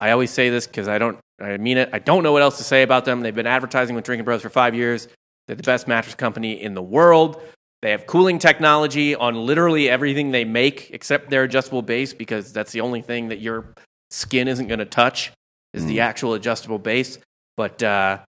I always say this because I don't, I mean it. I don't know what else to say about them. They've been advertising with Drinking Bros for five years. They're the best mattress company in the world. They have cooling technology on literally everything they make except their adjustable base because that's the only thing that your skin isn't going to touch is the actual adjustable base. But uh,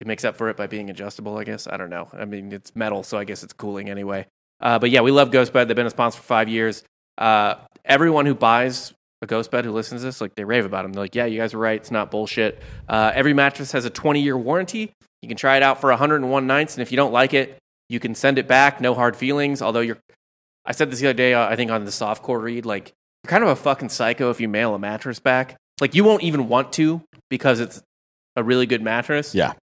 it makes up for it by being adjustable, I guess. I don't know. I mean, it's metal, so I guess it's cooling anyway. Uh, but yeah, we love Ghost Bed. They've been a sponsor for five years. Uh, everyone who buys a Ghost Bed who listens to this, like they rave about them. They're like, yeah, you guys are right. It's not bullshit. Uh, every mattress has a 20 year warranty. You can try it out for 101 nights, and if you don't like it, you can send it back. No hard feelings. Although you're, I said this the other day, uh, I think on the softcore read, like you're kind of a fucking psycho if you mail a mattress back. Like you won't even want to because it's a really good mattress. Yeah.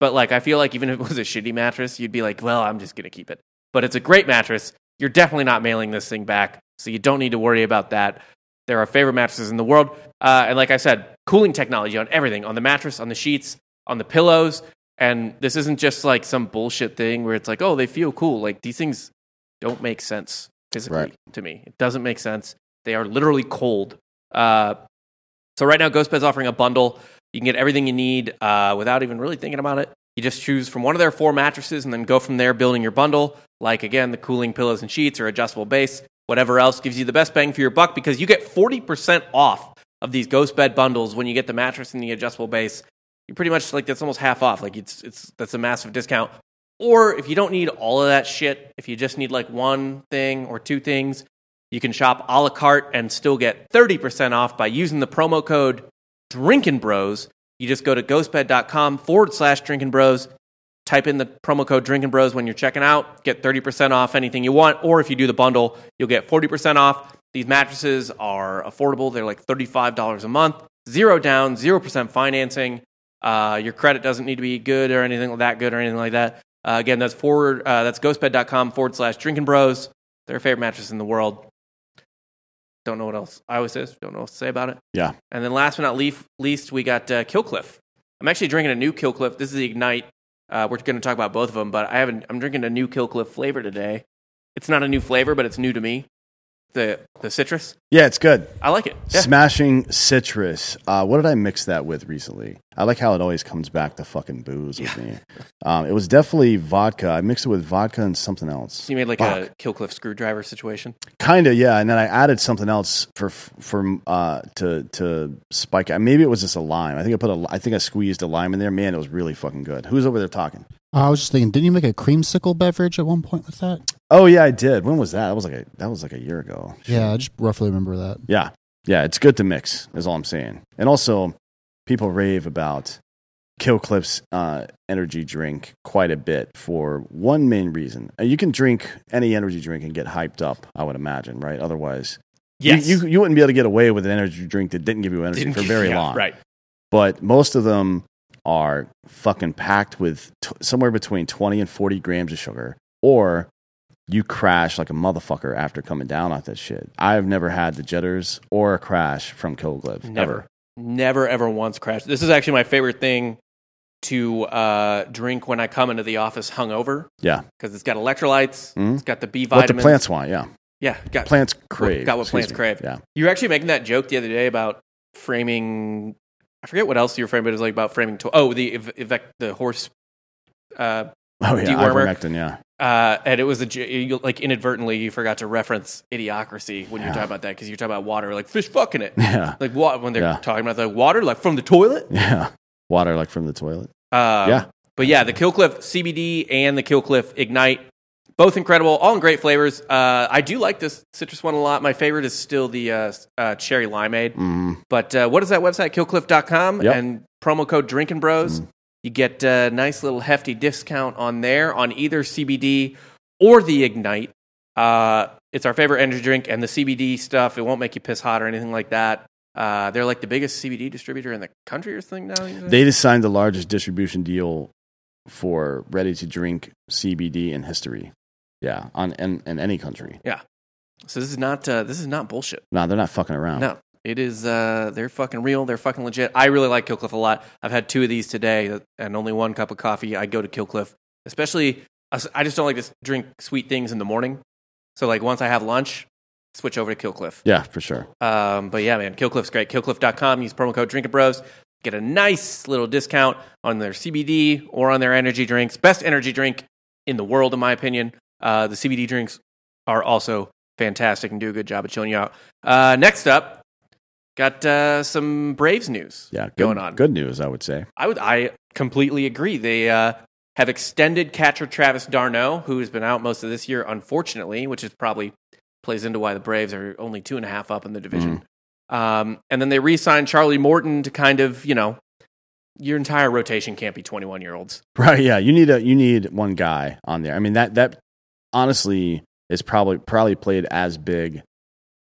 But like, I feel like even if it was a shitty mattress, you'd be like, well, I'm just gonna keep it. But it's a great mattress. You're definitely not mailing this thing back, so you don't need to worry about that. They're our favorite mattresses in the world, uh, and like I said, cooling technology on everything, on the mattress, on the sheets, on the pillows. And this isn't just like some bullshit thing where it's like, oh, they feel cool. Like these things don't make sense physically Right. to me. It doesn't make sense. They are literally cold. Uh, so right now, GhostBed's offering a bundle. You can get everything you need uh, without even really thinking about it. You just choose from one of their four mattresses and then go from there building your bundle. Like again, the cooling pillows and sheets or adjustable base, whatever else gives you the best bang for your buck because you get 40% off of these Ghost Bed bundles when you get the mattress and the adjustable base. You pretty much like that's almost half off. Like it's it's that's a massive discount. Or if you don't need all of that shit, if you just need like one thing or two things, you can shop a la carte and still get 30% off by using the promo code Drinkin' Bros. You just go to ghostbed.com forward slash Drinkin' Bros. Type in the promo code drinking Bros when you're checking out. Get 30% off anything you want. Or if you do the bundle, you'll get 40% off. These mattresses are affordable. They're like $35 a month. Zero down, 0% financing. Uh, your credit doesn't need to be good or anything like that good or anything like that. Uh, again, that's forward. Uh, that's ghostbed.com forward slash drinking Bros. Their favorite mattress in the world. Don't know what else I always says. Don't know what to say about it. Yeah. And then last but not least, we got uh, Killcliff. I'm actually drinking a new Killcliff. This is the Ignite. Uh, we're going to talk about both of them, but I haven't. I'm drinking a new Killcliff flavor today. It's not a new flavor, but it's new to me. The the citrus. Yeah, it's good. I like it. Yeah. Smashing citrus. Uh, what did I mix that with recently? I like how it always comes back to fucking booze with me. Um, it was definitely vodka. I mixed it with vodka and something else. So you made like Fuck. a Killcliff screwdriver situation. Kind of, yeah. And then I added something else for for uh to to spike. it. Maybe it was just a lime. I think I put a. I think I squeezed a lime in there. Man, it was really fucking good. Who's over there talking? I was just thinking, didn't you make a creamsicle beverage at one point with that? Oh yeah, I did. When was that? That was like a that was like a year ago. Yeah, I just roughly remember that. Yeah. Yeah, it's good to mix, is all I'm saying. And also, people rave about Kill Cliff's uh, energy drink quite a bit for one main reason. Uh, You can drink any energy drink and get hyped up, I would imagine, right? Otherwise, you- Yes. you, you, wouldn't be able to get away with an energy drink that didn't give you energy Didn't- for very long. Right. But most of them are fucking packed with t- somewhere between 20 and 40 grams of sugar, or you crash like a motherfucker after coming down off that shit. I've never had the jitters or a crash from Kill Cliff. Never. Ever. Never ever once crashed. This is actually my favorite thing to uh, drink when I come into the office hungover Yeah. because it's got electrolytes, Mhm. it's got the B vitamins. What the plants want, yeah. yeah, got Plants crave. got what plants me. crave. Yeah. You were actually making that joke the other day about framing. I forget what else you were framing, but it was like about framing. To- oh, the ev- the horse. Uh, Oh, yeah. Ivermectin, yeah. Uh, and it was a you, like inadvertently you forgot to reference idiocracy when you Yeah. were talking about that because you're talking about water, like fish fucking it, Yeah. like what when they're Yeah. talking about the water, like from the toilet. Yeah. Water like from the toilet. Um, Yeah. But yeah, the Killcliff CBD and the Killcliff Ignite, both incredible, all in great flavors. Uh, I do like this citrus one a lot. My favorite is still the uh, uh, cherry limeade. Mm. But uh, what is that website? Killcliff.com Yep. and promo code Drinking Bros. You get a nice little hefty discount on there on either CBD or the Ignite. Uh, it's our favorite energy drink, and the CBD stuff, it won't make you piss hot or anything like that. Uh, they're like the biggest CBD distributor in the country or something now. They just signed the largest distribution deal for ready to drink CBD in history. Yeah, on in, in any country. Yeah. So this is not uh, this is not bullshit. No, they're not fucking around. No, it is. Uh, they're fucking real. They're fucking legit. I really like Killcliff a lot. I've had two of these today, and only one cup of coffee. I go to Killcliff, especially. I just don't like to drink sweet things in the morning. So like once I have lunch, switch over to Killcliff. Yeah, for sure. Um, but yeah, man, Killcliff's great. Killcliff.com. Use promo code Drinking Bros. Get a nice little discount on their CBD or on their energy drinks. Best energy drink in the world, in my opinion. Uh, the CBD drinks are also fantastic and do a good job at chilling you out. Uh, next up, got uh, some Braves news Yeah, good, going on. Good news, I would say. I would, I completely agree. They uh, have extended catcher Travis d'Arnaud, who has been out most of this year, unfortunately, which is probably plays into why the Braves are only two and a half up in the division. Um, and then they re-signed Charlie Morton to kind of, you know, your entire rotation can't be 21 year olds. Right? Yeah, you need a you need one guy on there. I mean that that honestly is probably probably played as big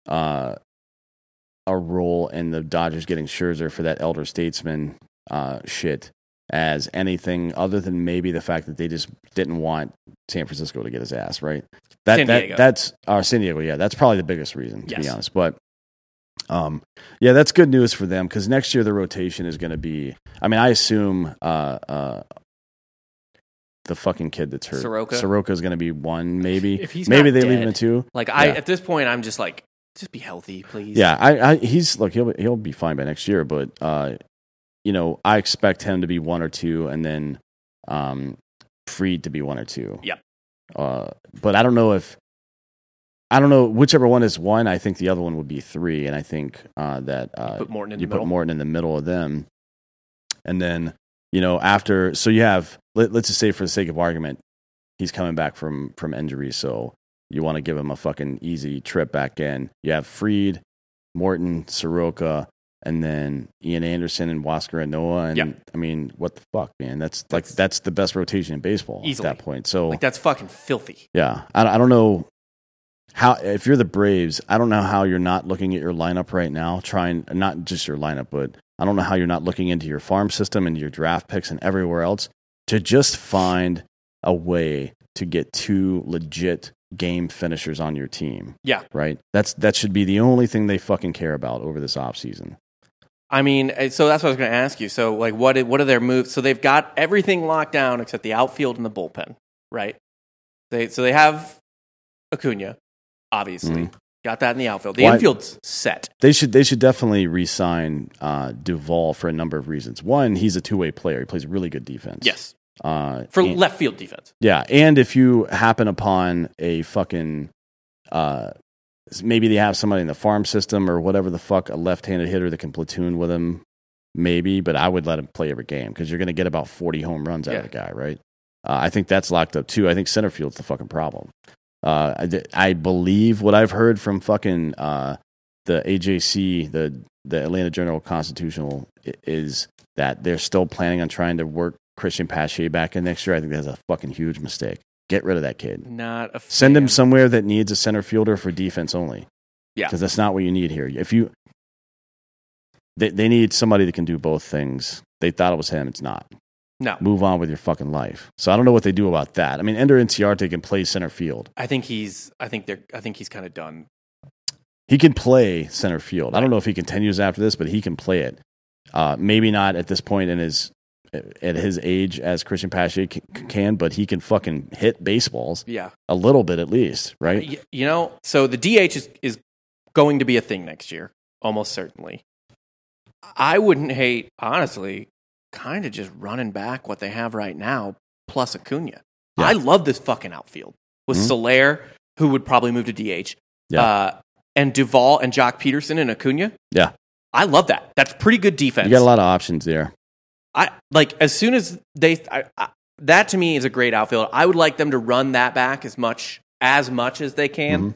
uh, a role in the Dodgers getting Scherzer for that elder statesman uh, shit as anything other than maybe the fact that they just didn't want San Francisco to get his ass right. That, that that's uh, San Diego. Yeah, that's probably the biggest reason to be honest. But um, yeah, that's good news for them because next year the rotation is going to be. I mean, I assume uh, uh, the fucking kid that's hurt, Soroka? Soroka is going to be one, maybe. If he's maybe they leave him at two. Like I, Yeah. at this point, I'm just like, just be healthy, please. Yeah, I, I he's look he'll he'll be fine by next year, but uh, you know I expect him to be one or two, and then um, Fried to be one or two. Yep. Uh, but I don't know if I don't know whichever one is one. I think the other one would be three, and I think uh, that uh, Put Morton in you the put middle. Morton in the middle of them, and then you know after so you have let, let's just say for the sake of argument, he's coming back from from injury, so you want to give him a fucking easy trip back in. You have Fried, Morton, Soroka, and then Ian Anderson and Huascar and Ynoa. And Yep. I mean, what the fuck, man? That's like That's- that's the best rotation in baseball Easily. at that point. So Like that's fucking filthy. yeah, I, I don't know how if you're the Braves, I don't know how you're not looking at your lineup right now, trying not just your lineup, but I don't know how you're not looking into your farm system and your draft picks and everywhere else to just find a way to get two legit game finishers on your team. Yeah. Right? That's that should be the only thing they fucking care about over this offseason. I mean, uh, so that's what I was going to ask you. So, like, what what are their moves? So they've got everything locked down except the outfield and the bullpen, right? They so they have Acuna, obviously, got that in the outfield. The Mm-hmm. Why- infield's set. They should they should definitely re-sign uh, Duvall for a number of reasons. One, he's a two way player. He plays really good defense. Yes, Uh, for and- left field defense. Yeah, and if you happen upon a fucking uh maybe they have somebody in the farm system or whatever the fuck, a left-handed hitter that can platoon with him, maybe, but I would let him play every game because you're going to get about 40 home runs out of the guy, right? Uh, I think that's locked up too. I think center field's the fucking problem. Uh, I, I believe what I've heard from fucking uh, the AJC, the the Atlanta Journal Constitutional, is that they're still planning on trying to work Christian Pache back in next year. I think that's a fucking huge mistake. Get rid of that kid. Not a Send him somewhere that needs a center fielder for defense only. Yeah. because that's not what you need here. If you they they need somebody that can do both things. They thought it was him. It's not. No, Move on with your fucking life. So I don't know what they do about that. I mean, Ender Inciarte can play center field. I think he's. I think they're. I think he's kind of done. He can play center field. I don't know if he continues after this, but he can play it. Uh, maybe not at this point in his at his age as Christian Pache can, but he can fucking hit baseballs Yeah, a little bit at least, right? You know, so the DH is is going to be a thing next year, almost certainly. I wouldn't hate, honestly, kind of just running back what they have right now plus Acuna. Yeah. I love this fucking outfield with Mhm. Soler, who would probably move to DH, Yeah. uh, and Duvall and Joc Pederson and Acuna. Yeah. I love that. That's pretty good defense. You got a lot of options there. I like as soon as they I, I, that to me is a great outfield. I would like them to run that back as much as much as they can. Mhm.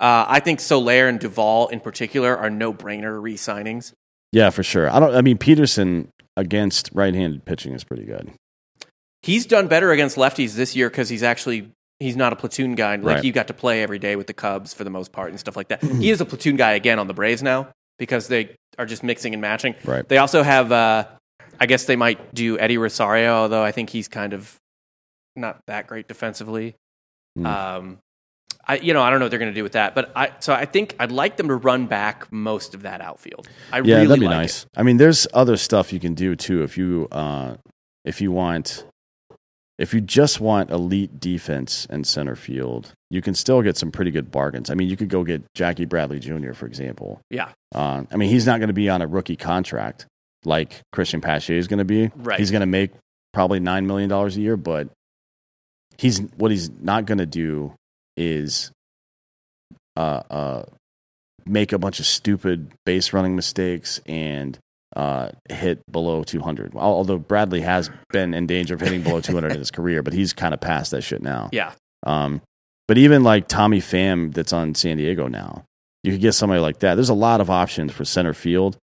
Uh, I think Soler and Duvall in particular are no brainer re-signings. Yeah, for sure. I don't. I mean, Pederson against right-handed pitching is pretty good. He's done better against lefties this year because he's actually he's not a platoon guy. Like Right. you got to play every day with the Cubs for the most part and stuff like that. he is a platoon guy again on the Braves now because they are just mixing and matching. Right. They also have, uh, I guess they might do Eddie Rosario, although I think he's kind of not that great defensively. Hmm. Um, I, you know, I don't know what they're going to do with that, but I, so I think I'd like them to run back most of that outfield. I yeah, really that'd be like nice. it. I mean, there's other stuff you can do too if you uh, if you want if you just want elite defense and center field, you can still get some pretty good bargains. I mean, you could go get Jackie Bradley Jr. for example. Yeah. Uh, I mean, he's not going to be on a rookie contract like Christian Pache is going to be. Right. He's going to make probably nine million dollars a year, but he's what he's not going to do is uh, uh, make a bunch of stupid base running mistakes and uh, hit below 200. Although Bradley has been in danger of hitting below 200 in his career, but he's kind of past that shit now. Yeah. Um, but even like Tommy Pham that's on San Diego now, you could get somebody like that. There's a lot of options for center field.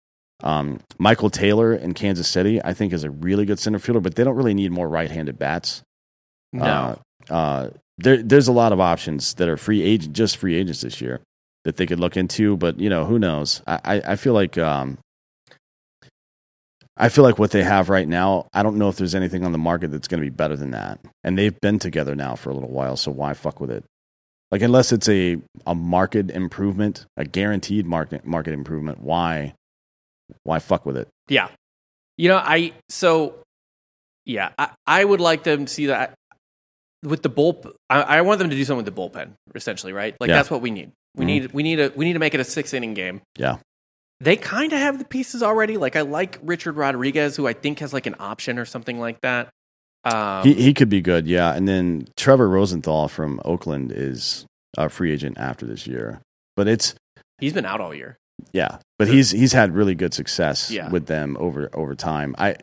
Um, Michael Taylor in Kansas City, I think, is a really good center fielder, but they don't really need more right-handed bats. No. Uh, uh, there, there's a lot of options that are free agent, just free agents this year that they could look into. But you know, who knows? I, I, I feel like um, I feel like what they have right now. I don't know if there's anything on the market that's going to be better than that. And they've been together now for a little while, so why fuck with it? Like unless it's a a market improvement, a guaranteed market market improvement, why why fuck with it? Yeah. You know, I so yeah, I, I would like them to see that with the bull. I, I want them to do something with the bullpen, essentially, right? Like Yeah. that's what we need. We Mhm. need we need a we need to make it a six inning game. Yeah. They kind of have the pieces already. Like I like Richard Rodriguez, who I think has like an option or something like that. Um, he he could be good, yeah. And then Trevor Rosenthal from Oakland is a free agent after this year. But it's he's been out all year. Yeah, but he's he's had really good success Yeah. with them over over time. I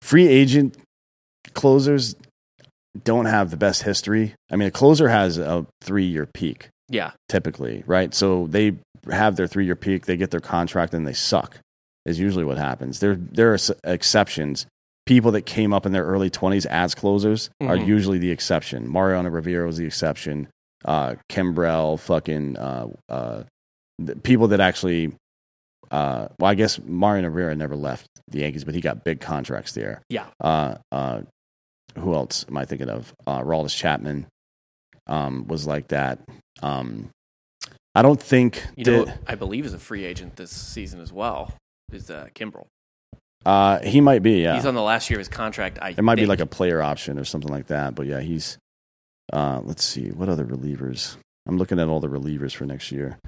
free agent closers don't have the best history. I mean, a closer has a three year peak Yeah, typically, right? So they have their three year peak, they get their contract, and they suck. Is usually what happens. There there are s- exceptions. People that came up in their early twenties as closers are Mhm. usually the exception. Mariano Rivera was the exception. Uh, Kimbrel, fucking uh, uh, people that actually. Uh, well, I guess Mariano Rivera never left the Yankees, but he got big contracts there. Yeah. Uh, uh, who else am I thinking of? Uh, Aroldis Chapman um, was like that. Um, I don't think you know, I believe is a free agent this season as well. Is uh, Kimbrel? uh, he might be. Yeah, He's on the last year of his contract. I it might be like a player option or something like that. But yeah, he's. Uh, let's see what other relievers. I'm looking at all the relievers for next year.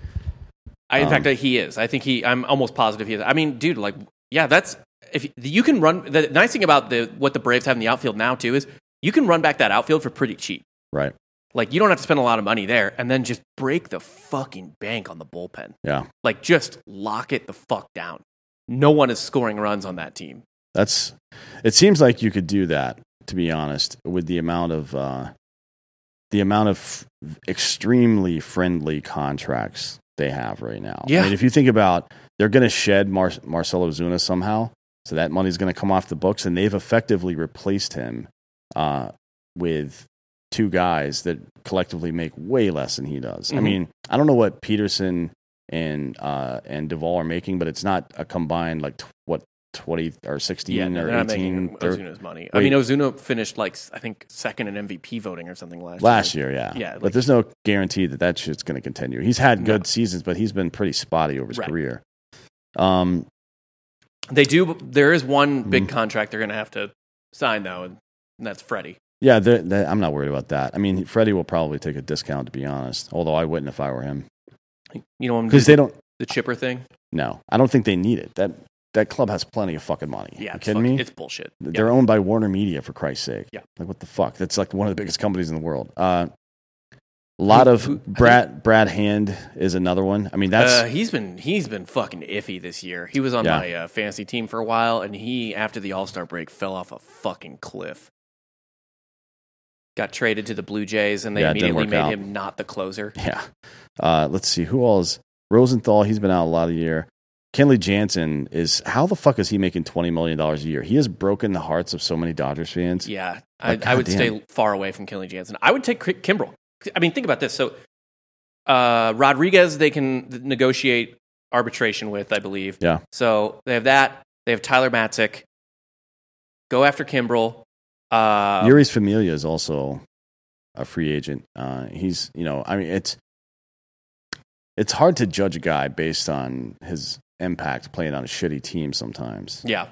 I, in Um, fact, he is. I think he. I'm almost positive he is. I mean, dude, like, yeah, that's if you can run. The nice thing about the what the Braves have in the outfield now too is you can run back that outfield for pretty cheap. Right. Like you don't have to spend a lot of money there, and then just break the fucking bank on the bullpen. Yeah. Like just lock it the fuck down. No one is scoring runs on that team. That's. It seems like you could do that. To be honest, with the amount of uh, the amount of extremely friendly contracts they have right now. Yeah. I mean, if you think about, they're going to shed Mar- Marcell Ozuna somehow, so that money's going to come off the books, and they've effectively replaced him uh, with two guys that collectively make way less than he does. I Mhm. mean, I don't know what Pederson and uh, and Duvall are making, but it's not a combined like what twenty or sixteen Yeah, no, or eighteen. making Ozuna's money. I mean, Ozuna finished like I think second in MVP voting or something last last year. year, yeah, Yeah, but there's no guarantee that that shit's going to continue. He's had good No. seasons, but he's been pretty spotty over his Right. career. Um, They do. There is one big Mhm. contract they're going to have to sign though, and that's Freddie. yeah, they're- they- I'm not worried about that. I mean, Freddie will probably take a discount to be honest, although I wouldn't if I were him You know, because they don't. the chipper thing. No, I don't think they need it. That that club has plenty of fucking money. Yeah, you kidding fucking- me? It's bullshit. They're owned by Warner Media for Christ's sake. Yeah. like what the fuck? That's like one of the biggest companies in the world. Uh, a lot Who- of who- Brad Brad Hand is another one. I mean, that's uh, he's been he's been fucking iffy this year. He was on Yeah. my uh, fantasy team for a while, and he after the All Star break fell off a fucking cliff. Got traded to the Blue Jays, and they Yeah, immediately made out. him not the closer. yeah. Uh, let's see who else. Rosenthal, he's been out a lot of the year. Kenley Jansen is how the fuck is he making twenty million dollars a year? He has broken the hearts of so many Dodgers fans. Yeah, Like, I, I would goddamn. stay far away from Kenley Jansen. I would take Ki- Kimbrel. I mean, think about this. So, uh, Rodriguez, they can negotiate arbitration with, I believe. Yeah. So they have that. They have Tyler Matzek. Go after Kimbrel. Uh, Jeurys Familia is also a free agent. Uh, he's, you know, I mean, it's it's hard to judge a guy based on his impact playing on a shitty team sometimes. yeah,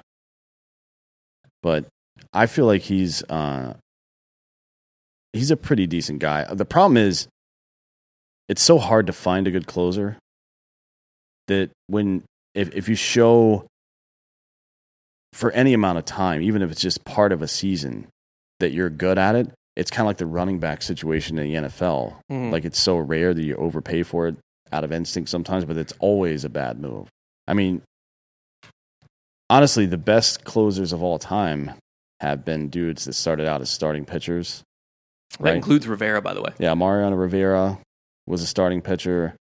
But I feel like he's uh, he's a pretty decent guy. The problem is, it's so hard to find a good closer that when if if you show for any amount of time, even if it's just part of a season, that you're good at it, it's kind of like the running back situation in the NFL. Mhm. Like it's so rare that you overpay for it out of instinct sometimes, but it's always a bad move. I mean, honestly, the best closers of all time have been dudes that started out as starting pitchers. that Right. includes Rivera, by the way. Yeah, Mariano Rivera was a starting pitcher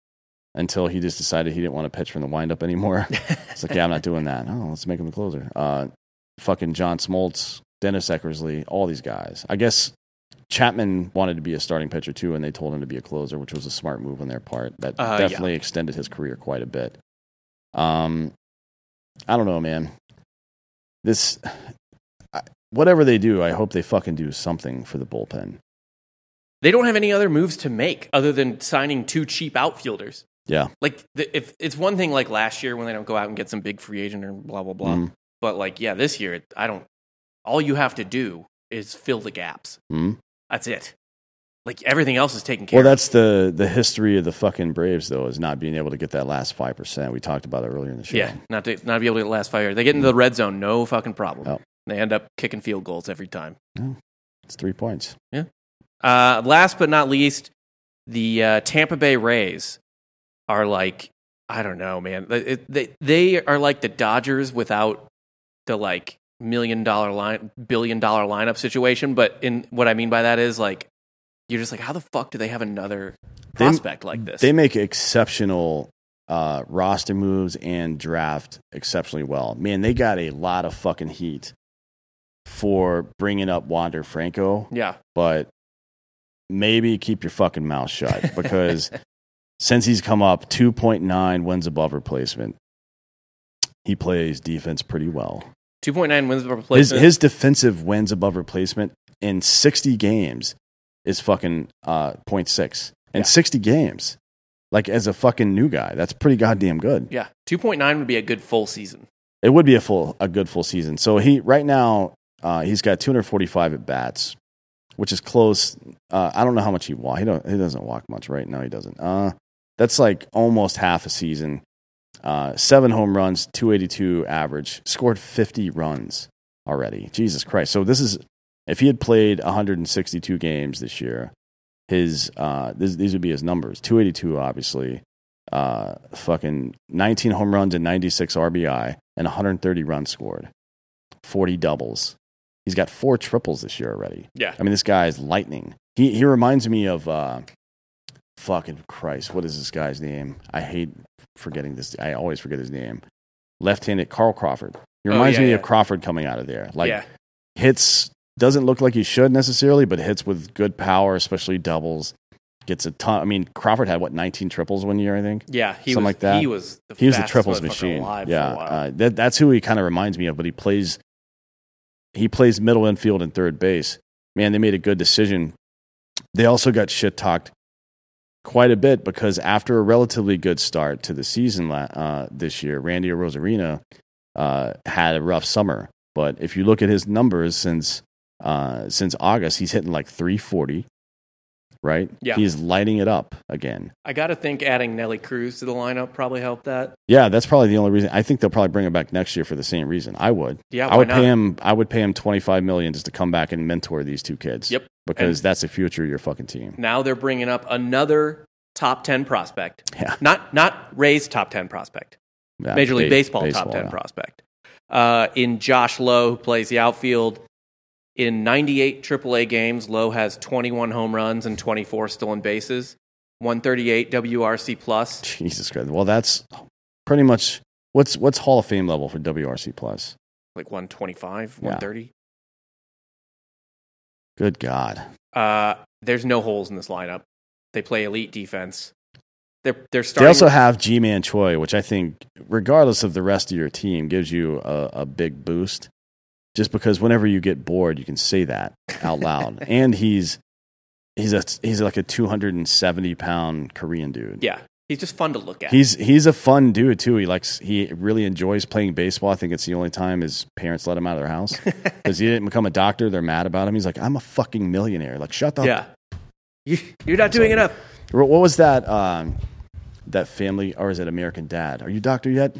until he just decided he didn't want to pitch from the windup anymore. It's like, yeah, I'm not doing that. Oh, let's make him a closer. Uh, fucking John Smoltz, Dennis Eckersley, all these guys. I guess Chapman wanted to be a starting pitcher too, and they told him to be a closer, which was a smart move on their part. That Uh, yeah. definitely extended his career quite a bit. Um, I don't know, man. This, whatever they do, I hope they fucking do something for the bullpen. They don't have any other moves to make other than signing two cheap outfielders. Yeah. Like, the, if it's one thing like last year when they don't go out and get some big free agent or blah blah blah. Mhm. But like, yeah, this year I don't. All you have to do is fill the gaps. Mhm. That's it. Like everything else is taken care Well, that's the the history of the fucking Braves, though, is not being able to get that last five percent. We talked about it earlier in the show. Yeah, not to not be able to get the last fire. They get into the red zone, no fucking problem. Oh. They end up kicking field goals every time. it's three points. Uh, last but not least, the uh, Tampa Bay Rays are like I don't know, man. It- they they are like the Dodgers without the like million dollar line, billion dollar lineup situation. But in what I mean by that is like you're just like, how the fuck do they have another They- prospect like this? They make exceptional uh, roster moves and draft exceptionally well. Man, they got a lot of fucking heat for bringing up Wander Franco, yeah, but maybe keep your fucking mouth shut because since he's come up 2.9 wins above replacement, he plays defense pretty well. two point nine wins per His, replacement. his defensive wins above replacement in 60 games is fucking uh, 0.6. In Yeah. 60 games. Like as a fucking new guy, that's pretty goddamn good. yeah, two point nine would be a good full season. It would be a full a good full season. So he right now uh, he's got 245 at bats, which is close. Uh, I don't know how much he walk. He don't. He doesn't walk much right now. He doesn't. Uh, that's like almost half a season. Uh, seven home runs, 282 average. Scored 50 runs already. Jesus Christ! So this is if he had played 162 games this year, his uh, this, these would be his numbers. 282, obviously. Uh, fucking 19 home runs and 96 RBI and 130 runs scored, 40 doubles. He's got four triples this year already. Yeah, I mean, this guy is lightning. he he reminds me of uh, fucking Christ. What is this guy's name? I hate forgetting this. I always forget his name. Left-handed Carl Crawford. He Oh, reminds yeah, me yeah. of Crawford coming out of there. Like yeah, hits doesn't look like he should necessarily, but hits with good power, especially doubles. Gets a ton. I mean, Crawford had what 19 triples one year, I think. yeah. He Something was like that. He was the He was the triples machine. Yeah, for a while. uh, that, that's who he kind of reminds me of. But he plays, he plays middle infield and third base. Man, they made a good decision. They also got shit talked quite a bit because after a relatively good start to the season uh, this year, Randy Arozarena uh, had a rough summer. But if you look at his numbers since uh, since August, he's hitting like 340. Right? Yeah. He's lighting it up again. I got to think adding Nelly Cruz to the lineup probably helped that. Yeah, that's probably the only reason. I think they'll probably bring him back next year for the same reason. I would. Yeah, I would not? pay him. I would pay him twenty five million just to come back and mentor these two kids. Yep. Because that's the future of your fucking team. Now they're bringing up another top ten prospect. Yeah. Not not Ray's top ten prospect. Yeah, Major League ba- Baseball, top 10 yeah. prospect. Uh, in Josh Lowe, who plays the outfield. In 98 AAA games, Lowe has 21 home runs and 24 stolen bases, 138 WRC plus. Jesus Christ. Well, that's pretty much what's what's Hall of Fame level for WRC plus. like 125, Yeah. 130. Good God. Uh, there's no holes in this lineup. They play elite defense. They're they're They also have Ji-Man Choi, which I think, regardless of the rest of your team, gives you a, a big boost. Just because whenever you get bored, you can say that out loud. and he's he's a he's like a two hundred and seventy pound Korean dude. yeah, he's just fun to look at. He's he's a fun dude too. He likes he really enjoys playing baseball. I think it's the only time his parents let him out of their house because he didn't become a doctor. They're mad about him. He's like, I'm a fucking millionaire. Like, shut the. yeah, you, you're not doing enough. What was that? Um, that family or is it American Dad? Are you doctor yet?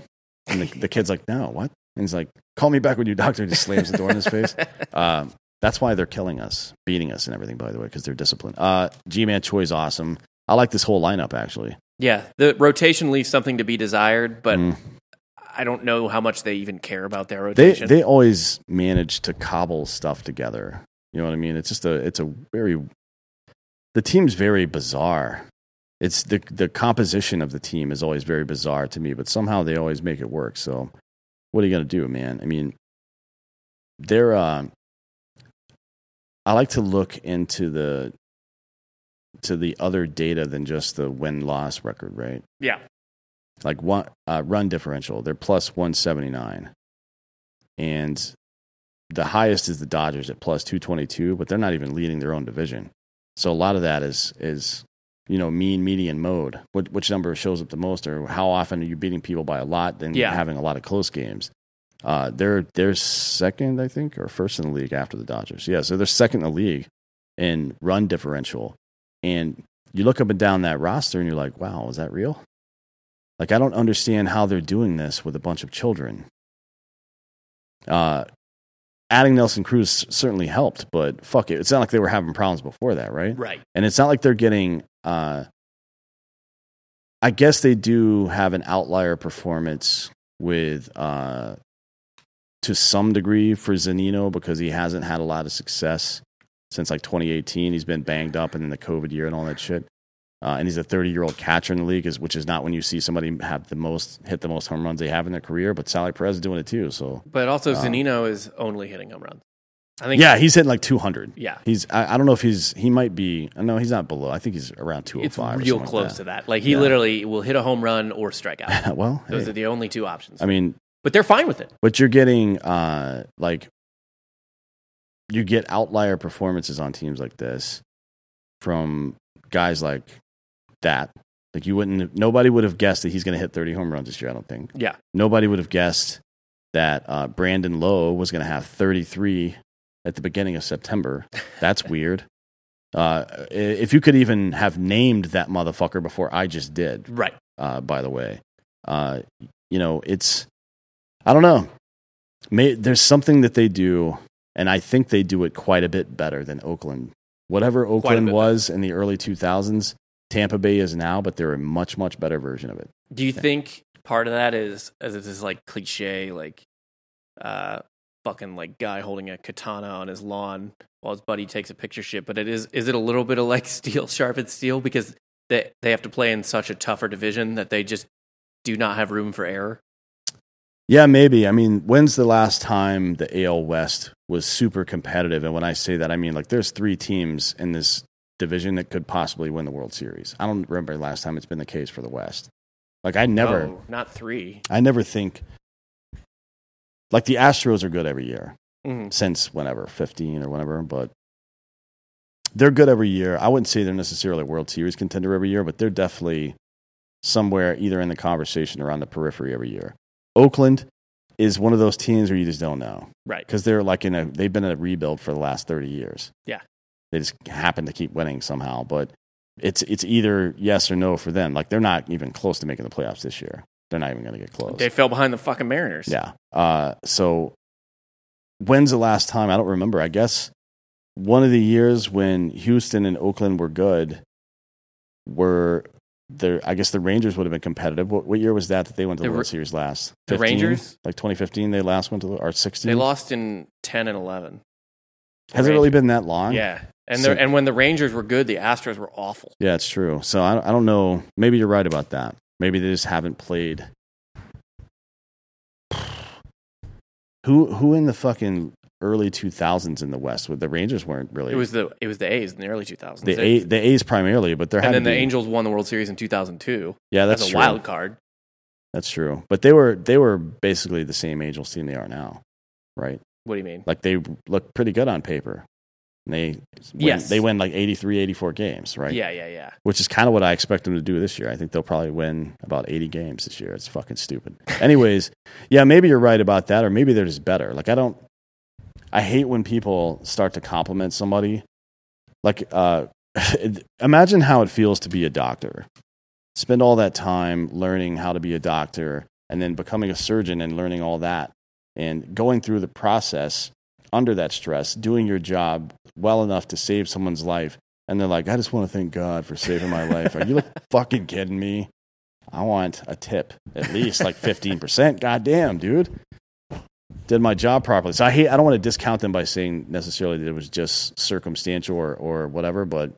And the, the kid's like, no, what? And he's like, call me back when you doctor. Just slams the door in his face. Um, that's why they're killing us, beating us, and everything. By the way, because they're disciplined. Uh, Ji-Man Choi's awesome. I like this whole lineup actually. Yeah, the rotation leaves something to be desired, but Mm. I don't know how much they even care about their rotation. they they always manage to cobble stuff together. You know what I mean? It's just a it's a very the team's very bizarre. It's the the composition of the team is always very bizarre to me, but somehow they always make it work. So what are you gonna do, man? I mean, there Uh, I like to look into the to the other data than just the win loss record, right? yeah, like one uh, run differential. They're plus one seventy nine, and the highest is the Dodgers at plus two twenty two. But they're not even leading their own division, so a lot of that is is you know mean median mode. Which, which number shows up the most, or how often are you beating people by a lot than Yeah. having a lot of close games? Uh, they're they're second, I think, or first in the league after the Dodgers. Yeah, so they're second in the league in run differential, and you look up and down that roster, and you're like, wow, is that real? Like, I don't understand how they're doing this with a bunch of children. Uh, adding Nelson Cruz certainly helped, but fuck it. It's not like they were having problems before that, right? right. And it's not like they're getting. Uh, I guess they do have an outlier performance with, uh, to some degree, for Zunino because he hasn't had a lot of success since like 2018. He's been banged up and in the COVID year and all that shit. Uh, and he's a 30 year old catcher in the league, is, which is not when you see somebody have the most hit the most home runs they have in their career. But Salvy Perez is doing it too. So But also, Um, Zunino is only hitting home runs. I think. yeah, he's hitting like 200. yeah. He's I, I don't know if he's he might be no he's not below. I think he's around 205. or real close like to that. Like he Yeah. literally will hit a home run or strike out. well, Those hey, are the only two options. I mean, but they're fine with it. but you're getting uh like you get outlier performances on teams like this from guys like that. Like you wouldn't nobody would have guessed that he's going to hit 30 home runs this year, I don't think. Yeah. Nobody would have guessed that uh, Brandon Lowe was going to have 33 at the beginning of September. That's weird. Uh, if you could even have named that motherfucker before I just did, Right. uh, by the way. Uh, you know, it's, I don't know. May, there's something that they do, and I think they do it quite a bit better than Oakland. Whatever Oakland was in the early 2000s, Tampa Bay is now, but they're a much, much better version of it. Do you think part of that is, as this is like cliche, like uh, fucking like guy holding a katana on his lawn while his buddy takes a picture shit. But it is is it a little bit of like steel sharpened steel because they they have to play in such a tougher division that they just do not have room for error. Yeah, maybe. I mean, when's the last time the AL West was super competitive? And when I say that, I mean like there's three teams in this division that could possibly win the World Series. I don't remember the last time it's been the case for the West. Like I never, Oh, not three. I never think like the Astros are good every year Mhm. since whenever, 15 or whatever, but they're good every year. I wouldn't say they're necessarily a World Series contender every year, but they're definitely somewhere either in the conversation or on the periphery every year. Oakland is one of those teams where you just don't know Right. because they're like in a they've been in a rebuild for the last 30 years. Yeah. They just happen to keep winning somehow, but it's it's either yes or no for them. Like they're not even close to making the playoffs this year. They're not even going to get close. They fell behind the fucking Mariners. Yeah. Uh, so when's the last time? I don't remember. I guess one of the years when Houston and Oakland were good were the. I guess the Rangers would have been competitive. What, what year was that that they went to the, The World Series last? the 15? Rangers? like 2015. They last went to the or 16. They lost in ten and eleven. Has it really been that long? Yeah. And So- and when the Rangers were good, the Astros were awful. Yeah, it's true. So I, I don't know. Maybe you're right about that. Maybe they just haven't played. Who who in the fucking early 2000s in the West? The Rangers weren't really. It was the it was the A's in the early 2000s. the A, the A's primarily, but there and then the be, Angels won the World Series in 2002 Yeah, that's a wild card. That's true. But they were they were basically the same Angels team they are now, right? What do you mean? Like they look pretty good on paper. And they win, Yes. they win like 83, 84 games, right? Yeah, yeah, yeah. which is kind of what I expect them to do this year. I think they'll probably win about 80 games this year. It's fucking stupid. Anyways, yeah, maybe you're right about that, or maybe they're just better. Like, I don't, I hate when people start to compliment somebody. Like, uh, imagine how it feels to be a doctor. Spend all that time learning how to be a doctor and then becoming a surgeon and learning all that and going through the process under that stress, doing your job well enough to save someone's life and they're like, I just want to thank God for saving my life. Are you like fucking kidding me? I want a tip, at least like 15%. God damn, dude. Did my job properly. So I hate, I don't want to discount them by saying necessarily that it was just circumstantial or, or whatever, but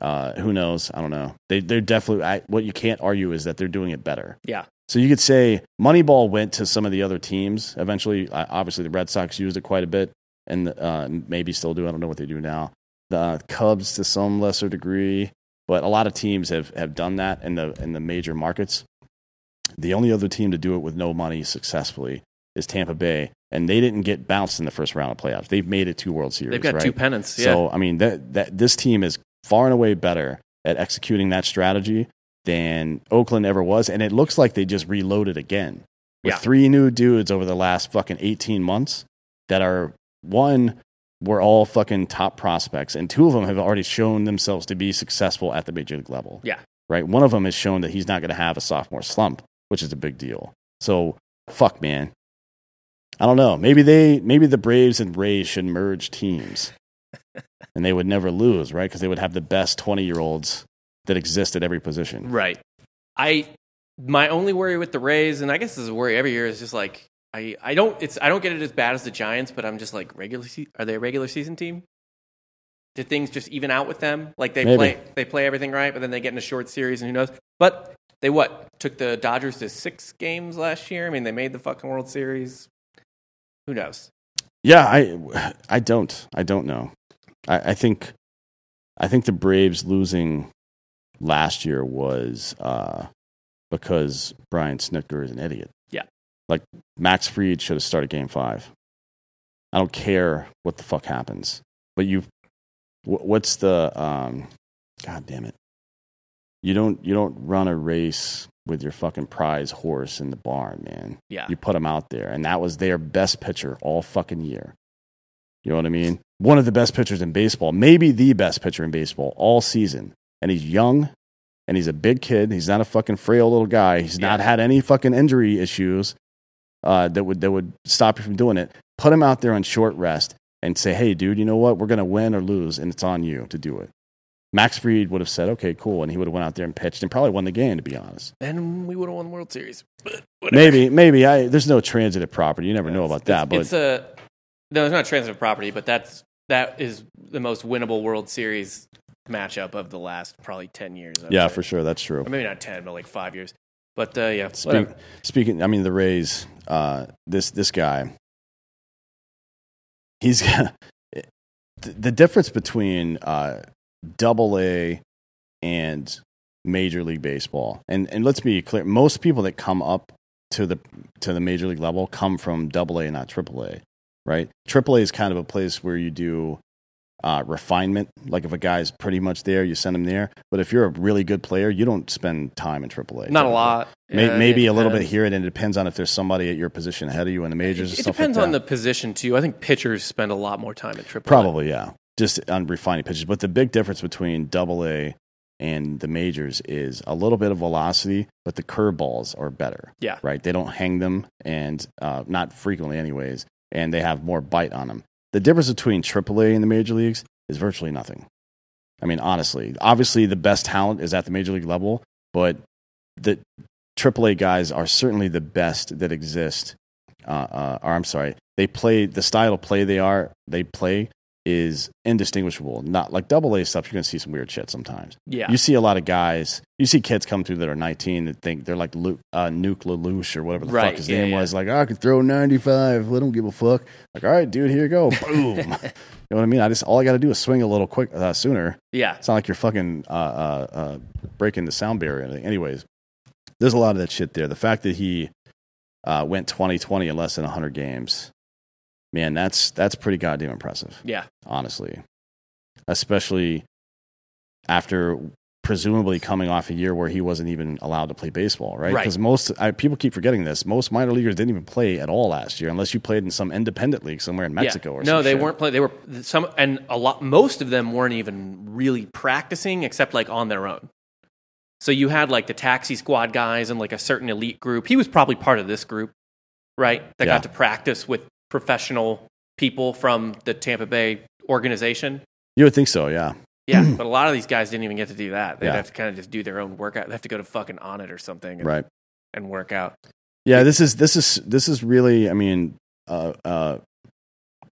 uh, who knows? I don't know. They, they're definitely, I, what you can't argue is that they're doing it better. Yeah. So you could say Moneyball went to some of the other teams. Eventually, obviously, the Red Sox used it quite a bit, and uh, maybe still do. I don't know what they do now. The Cubs to some lesser degree, but a lot of teams have, have done that in the in the major markets. The only other team to do it with no money successfully is Tampa Bay, and they didn't get bounced in the first round of playoffs. They've made it two World Series. They've got right? two pennants. Yeah. So I mean that that this team is far and away better at executing that strategy than Oakland ever was, and it looks like they just reloaded again with Yeah. three new dudes over the last fucking eighteen months that are one were all fucking top prospects, and two of them have already shown themselves to be successful at the major league level. Yeah. right. One of them has shown that he's not going to have a sophomore slump, which is a big deal. So fuck, man. I don't know. Maybe they, maybe the Braves and Rays should merge teams, and they would never lose, right? Because they would have the best twenty-year-olds that exist at every position. Right. I my only worry with the Rays, and I guess this is a worry every year, is just like I, I don't it's I don't get it as bad as the Giants, but I'm just like regular se- are they a regular season team? Did things just even out with them? Like they Maybe. play they play everything right, but then they get in a short series and who knows? But they what? Took the Dodgers to six games last year. I mean they made the fucking World Series. Who knows? Yeah, I, I don't, I don't know. I, I think, I think the Braves losing last year was uh, because Brian Snitker is an idiot. Yeah. like Max Fried should have started Game Five. I don't care what the fuck happens, but you, wh- what's the, um, God damn it, you don't, you don't run a race with your fucking prize horse in the barn, man. Yeah. You put him out there, and that was their best pitcher all fucking year. You know what I mean? One of the best pitchers in baseball, maybe the best pitcher in baseball all season. And he's young, and he's a big kid. He's not a fucking frail little guy. He's not had any fucking injury issues uh, that would that would stop you from doing it. Put him out there on short rest and say, "Hey, dude, you know what? We're gonna win or lose, and it's on you to do it." Max Fried would have said, "Okay, cool," and he would have went out there and pitched and probably won the game. To be honest, Then we would have won the World Series. But whatever. maybe, maybe I. There's no transitive property. You never know about that, but it's a No, it's not transitive property, but that's that is the most winnable World Series matchup of the last probably ten years. I would Yeah, say. for sure. That's true. or maybe not ten, but like five years. But uh, yeah, Speak, speaking, I mean, the Rays. Uh, this this guy, he's the, the difference between uh, Double A and Major League Baseball. And and let's be clear, most people that come up to the to the Major League level come from Double A, not Triple A, right? Triple A is kind of a place where you do uh, refinement. Like if a guy's pretty much there, you send him there. But if you're a really good player, you don't spend time in Triple A. not a lot. May, Yeah, maybe a little bit here, and it depends on if there's somebody at your position ahead of you in the majors. It, it depends like on the position too. I think pitchers spend a lot more time in triple. Probably, yeah. Just on refining pitches. But the big difference between double A and the majors is a little bit of velocity, but the curveballs are better. Yeah. Right? They don't hang them, and uh, not frequently, anyways, and they have more bite on them. The difference between AAA and the major leagues is virtually nothing. I mean, honestly, obviously the best talent is at the major league level, but the AAA guys are certainly the best that exist. Uh, uh, or I'm sorry, they play the style of play they are they play is indistinguishable. Not like double A stuff. You're going to see some weird shit sometimes. Yeah. You see a lot of guys. You see kids come through that are 19 that think they're like Luke, uh, Nuke LaLoosh or whatever the Right, fuck his yeah, name yeah. was. Like, oh, I could throw 95. Let them give a fuck. Like, all right, dude, here you go. Boom. you know what I mean? I just all I got to do is swing a little quick uh, sooner. yeah. It's not like you're fucking uh, uh, uh, breaking the sound barrier. Anyways, there's a lot of that shit there. The fact that he uh, went 2020 in less than 100 games, man, that's that's pretty goddamn impressive. Yeah. Honestly, especially after presumably coming off a year where he wasn't even allowed to play baseball, right? Right. Because most I, people keep forgetting this. Most minor leaguers didn't even play at all last year, unless you played in some independent league somewhere in Mexico yeah. or no, they shit. weren't playing. They were some, and a lot. Most of them weren't even really practicing, except like on their own. So you had like the taxi squad guys and like a certain elite group. He was probably part of this group, right? That Yeah. got to practice with professional people from the Tampa Bay organization. You would think so, yeah. Yeah, but a lot of these guys didn't even get to do that. They'd Yeah. have to kind of just do their own workout. They have to go to fucking on it or something and, Right. and work out. Yeah, this is this is this is really. I mean, uh, uh,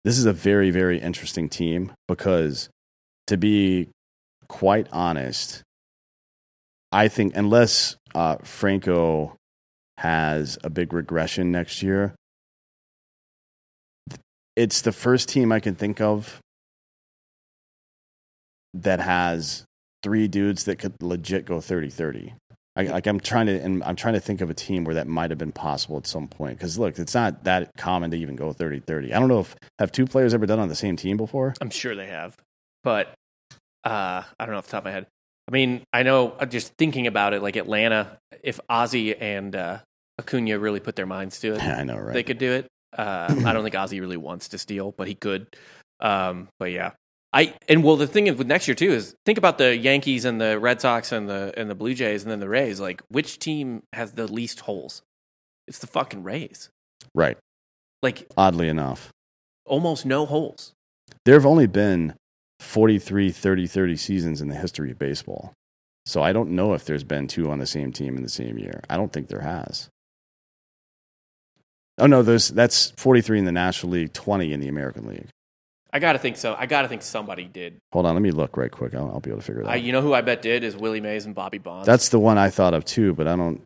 this is a very very interesting team because, to be quite honest, I think unless uh, Franco has a big regression next year, it's the first team I can think of that has three dudes that could legit go 30-30. I, like I'm trying to, and I'm trying to think of a team where that might have been possible at some point. Because look, it's not that common to even go 30-30. I don't know if have two players ever done on the same team before. I'm sure they have, but uh, I don't know off the top of my head. I mean, I know uh, just thinking about it, like Atlanta, if Ozzy and uh, Acuna really put their minds to it, yeah, I know, right? they could do it. Uh, I don't think Ozzy really wants to steal, but he could. Um, but yeah, I and well, the thing with next year too is think about the Yankees and the Red Sox and the and the Blue Jays and then the Rays. Like, which team has the least holes? It's the fucking Rays. right. Like, Oddly enough, almost no holes. there have only been 43 30-30 seasons in the history of baseball. So I don't know if there's been two on the same team in the same year. I don't think there has. Oh no, there's that's 43 in the National League, 20 in the American League. I gotta think so. I gotta think somebody did. Hold on, let me look right quick. I'll, I'll be able to figure it out. You know who I bet did is Willie Mays and Bobby Bonds. That's the one I thought of too, but I don't.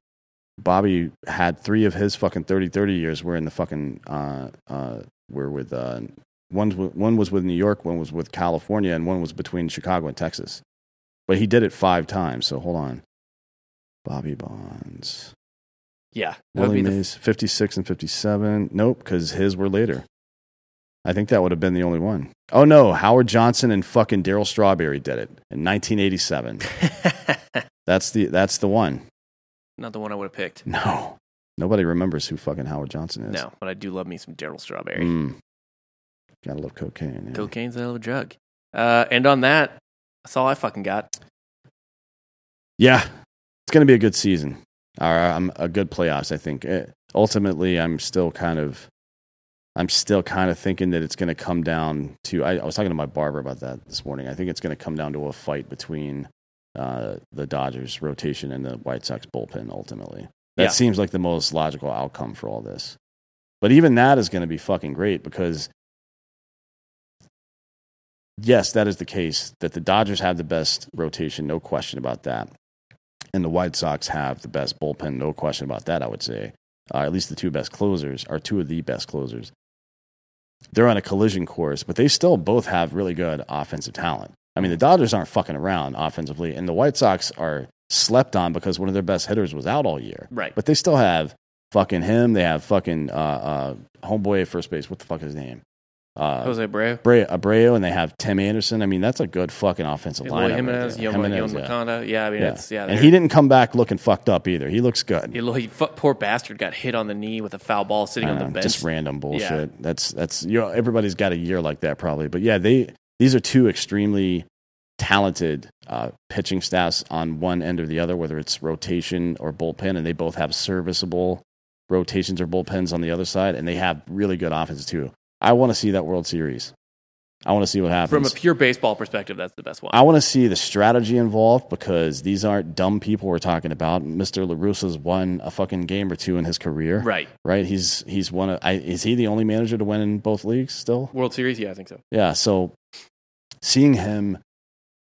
Bobby had three of his fucking 30 30 years were in the fucking, uh, uh, were with, uh, one, one was with New York, one was with California, and one was between Chicago and Texas. But he did it five times, so hold on. Bobby Bonds. Yeah. Willie be the, Mays, 56 and 57. Nope, because his were later. I think that would have been the only one. Oh no, Howard Johnson and fucking Darryl Strawberry did it in 1987. That's the that's the one. not the one I would have picked. No. Nobody remembers who fucking Howard Johnson is. No, but I do love me some Darryl Strawberry. Mm. Gotta love cocaine. yeah. Cocaine's a hell of a drug. Uh, and on that, that's all I fucking got. Yeah. It's going to be a good season. Or um, a good playoffs, I think. Eh, ultimately, I'm still kind of. I'm still kind of thinking that it's going to come down to. I, I was talking to my barber about that this morning. I think it's going to come down to a fight between uh, the Dodgers rotation and the White Sox bullpen. Ultimately, that Yeah. seems like the most logical outcome for all this. But even that is going to be fucking great because yes, that is the case. That the Dodgers have the best rotation, no question about that, and the White Sox have the best bullpen, no question about that. I would say, uh, at least the two best closers are two of the best closers. They're on a collision course, but they still both have really good offensive talent. I mean, the Dodgers aren't fucking around offensively, and the White Sox are slept on because one of their best hitters was out all year. Right. But they still have fucking him. They have fucking uh, uh, homeboy at first base. What the fuck is his name? Uh, Jose Abreu. Abreu, Abreu, and they have Tim Anderson. I mean, that's a good fucking offensive Eloy line. Jimenez, Yon Jimenez, yeah. Moncada. Yeah, I mean, Yeah. it's, yeah. and he didn't come back looking fucked up either. He looks good. Eloy, fu- poor bastard got hit on the knee with a foul ball sitting on the Uh, bench. just random bullshit. That's that's you know everybody's got a year like that probably, but yeah, they these are two extremely talented uh, pitching staffs on one end or the other, whether it's rotation or bullpen, and they both have serviceable rotations or bullpens on the other side, and they have really good offenses too. I want to see that World Series. I want to see what happens. From a pure baseball perspective, that's the best one. I want to see the strategy involved because these aren't dumb people we're talking about. Mr. La Russa's won a fucking game or two in his career. right. Right? He's he's one of I, is he the only manager to win in both leagues still? World Series? Yeah, I think so. Yeah, so seeing him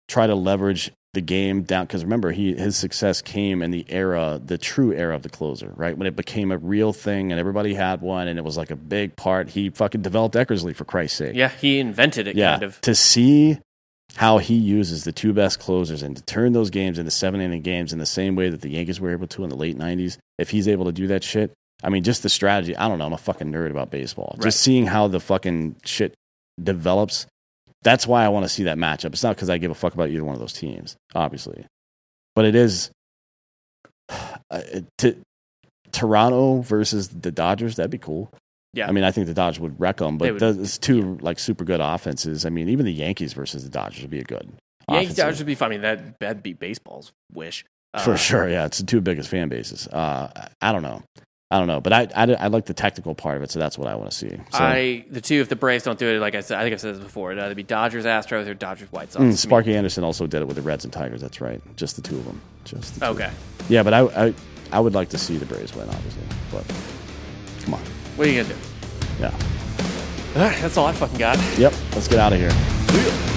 try to leverage the game down because remember he his success came in the era the true era of the closer right when it became a real thing and everybody had one and it was like a big part he fucking developed Eckersley for Christ's sake Yeah, he invented it, yeah, kind of. to see how he uses the two best closers and to turn those games into seven inning games in the same way that the Yankees were able to in the late '90s. If he's able to do that shit, I mean, just the strategy. I don't know. I'm a fucking nerd about baseball. Right. Just seeing how the fucking shit develops. That's why I want to see that matchup. It's not because I give a fuck about either one of those teams, obviously, but it is uh, to Toronto versus the Dodgers. That'd be cool. Yeah. I mean, I think the Dodgers would wreck them, but those two like super good offenses. I mean, even the Yankees versus the Dodgers would be a good. Yankees. Dodgers would be fine. I mean, that, that'd be baseball's wish. Uh, for sure. Yeah, it's the two biggest fan bases. Uh, I don't know. I don't know, but I, I, I like the technical part of it, so that's what I want to see. So, I the two if the Braves don't do it, like I said, I think I've said this before. It'd either be Dodgers Astros or Dodgers White Sox. Mm, Sparky Anderson also did it with the Reds and Tigers. That's right, just the two of them. Just. Okay, Yeah, but I, I I would like to see the Braves win, obviously. But come on, what are you gonna do? yeah. All right, that's all I fucking got. Yep. Let's get out of here.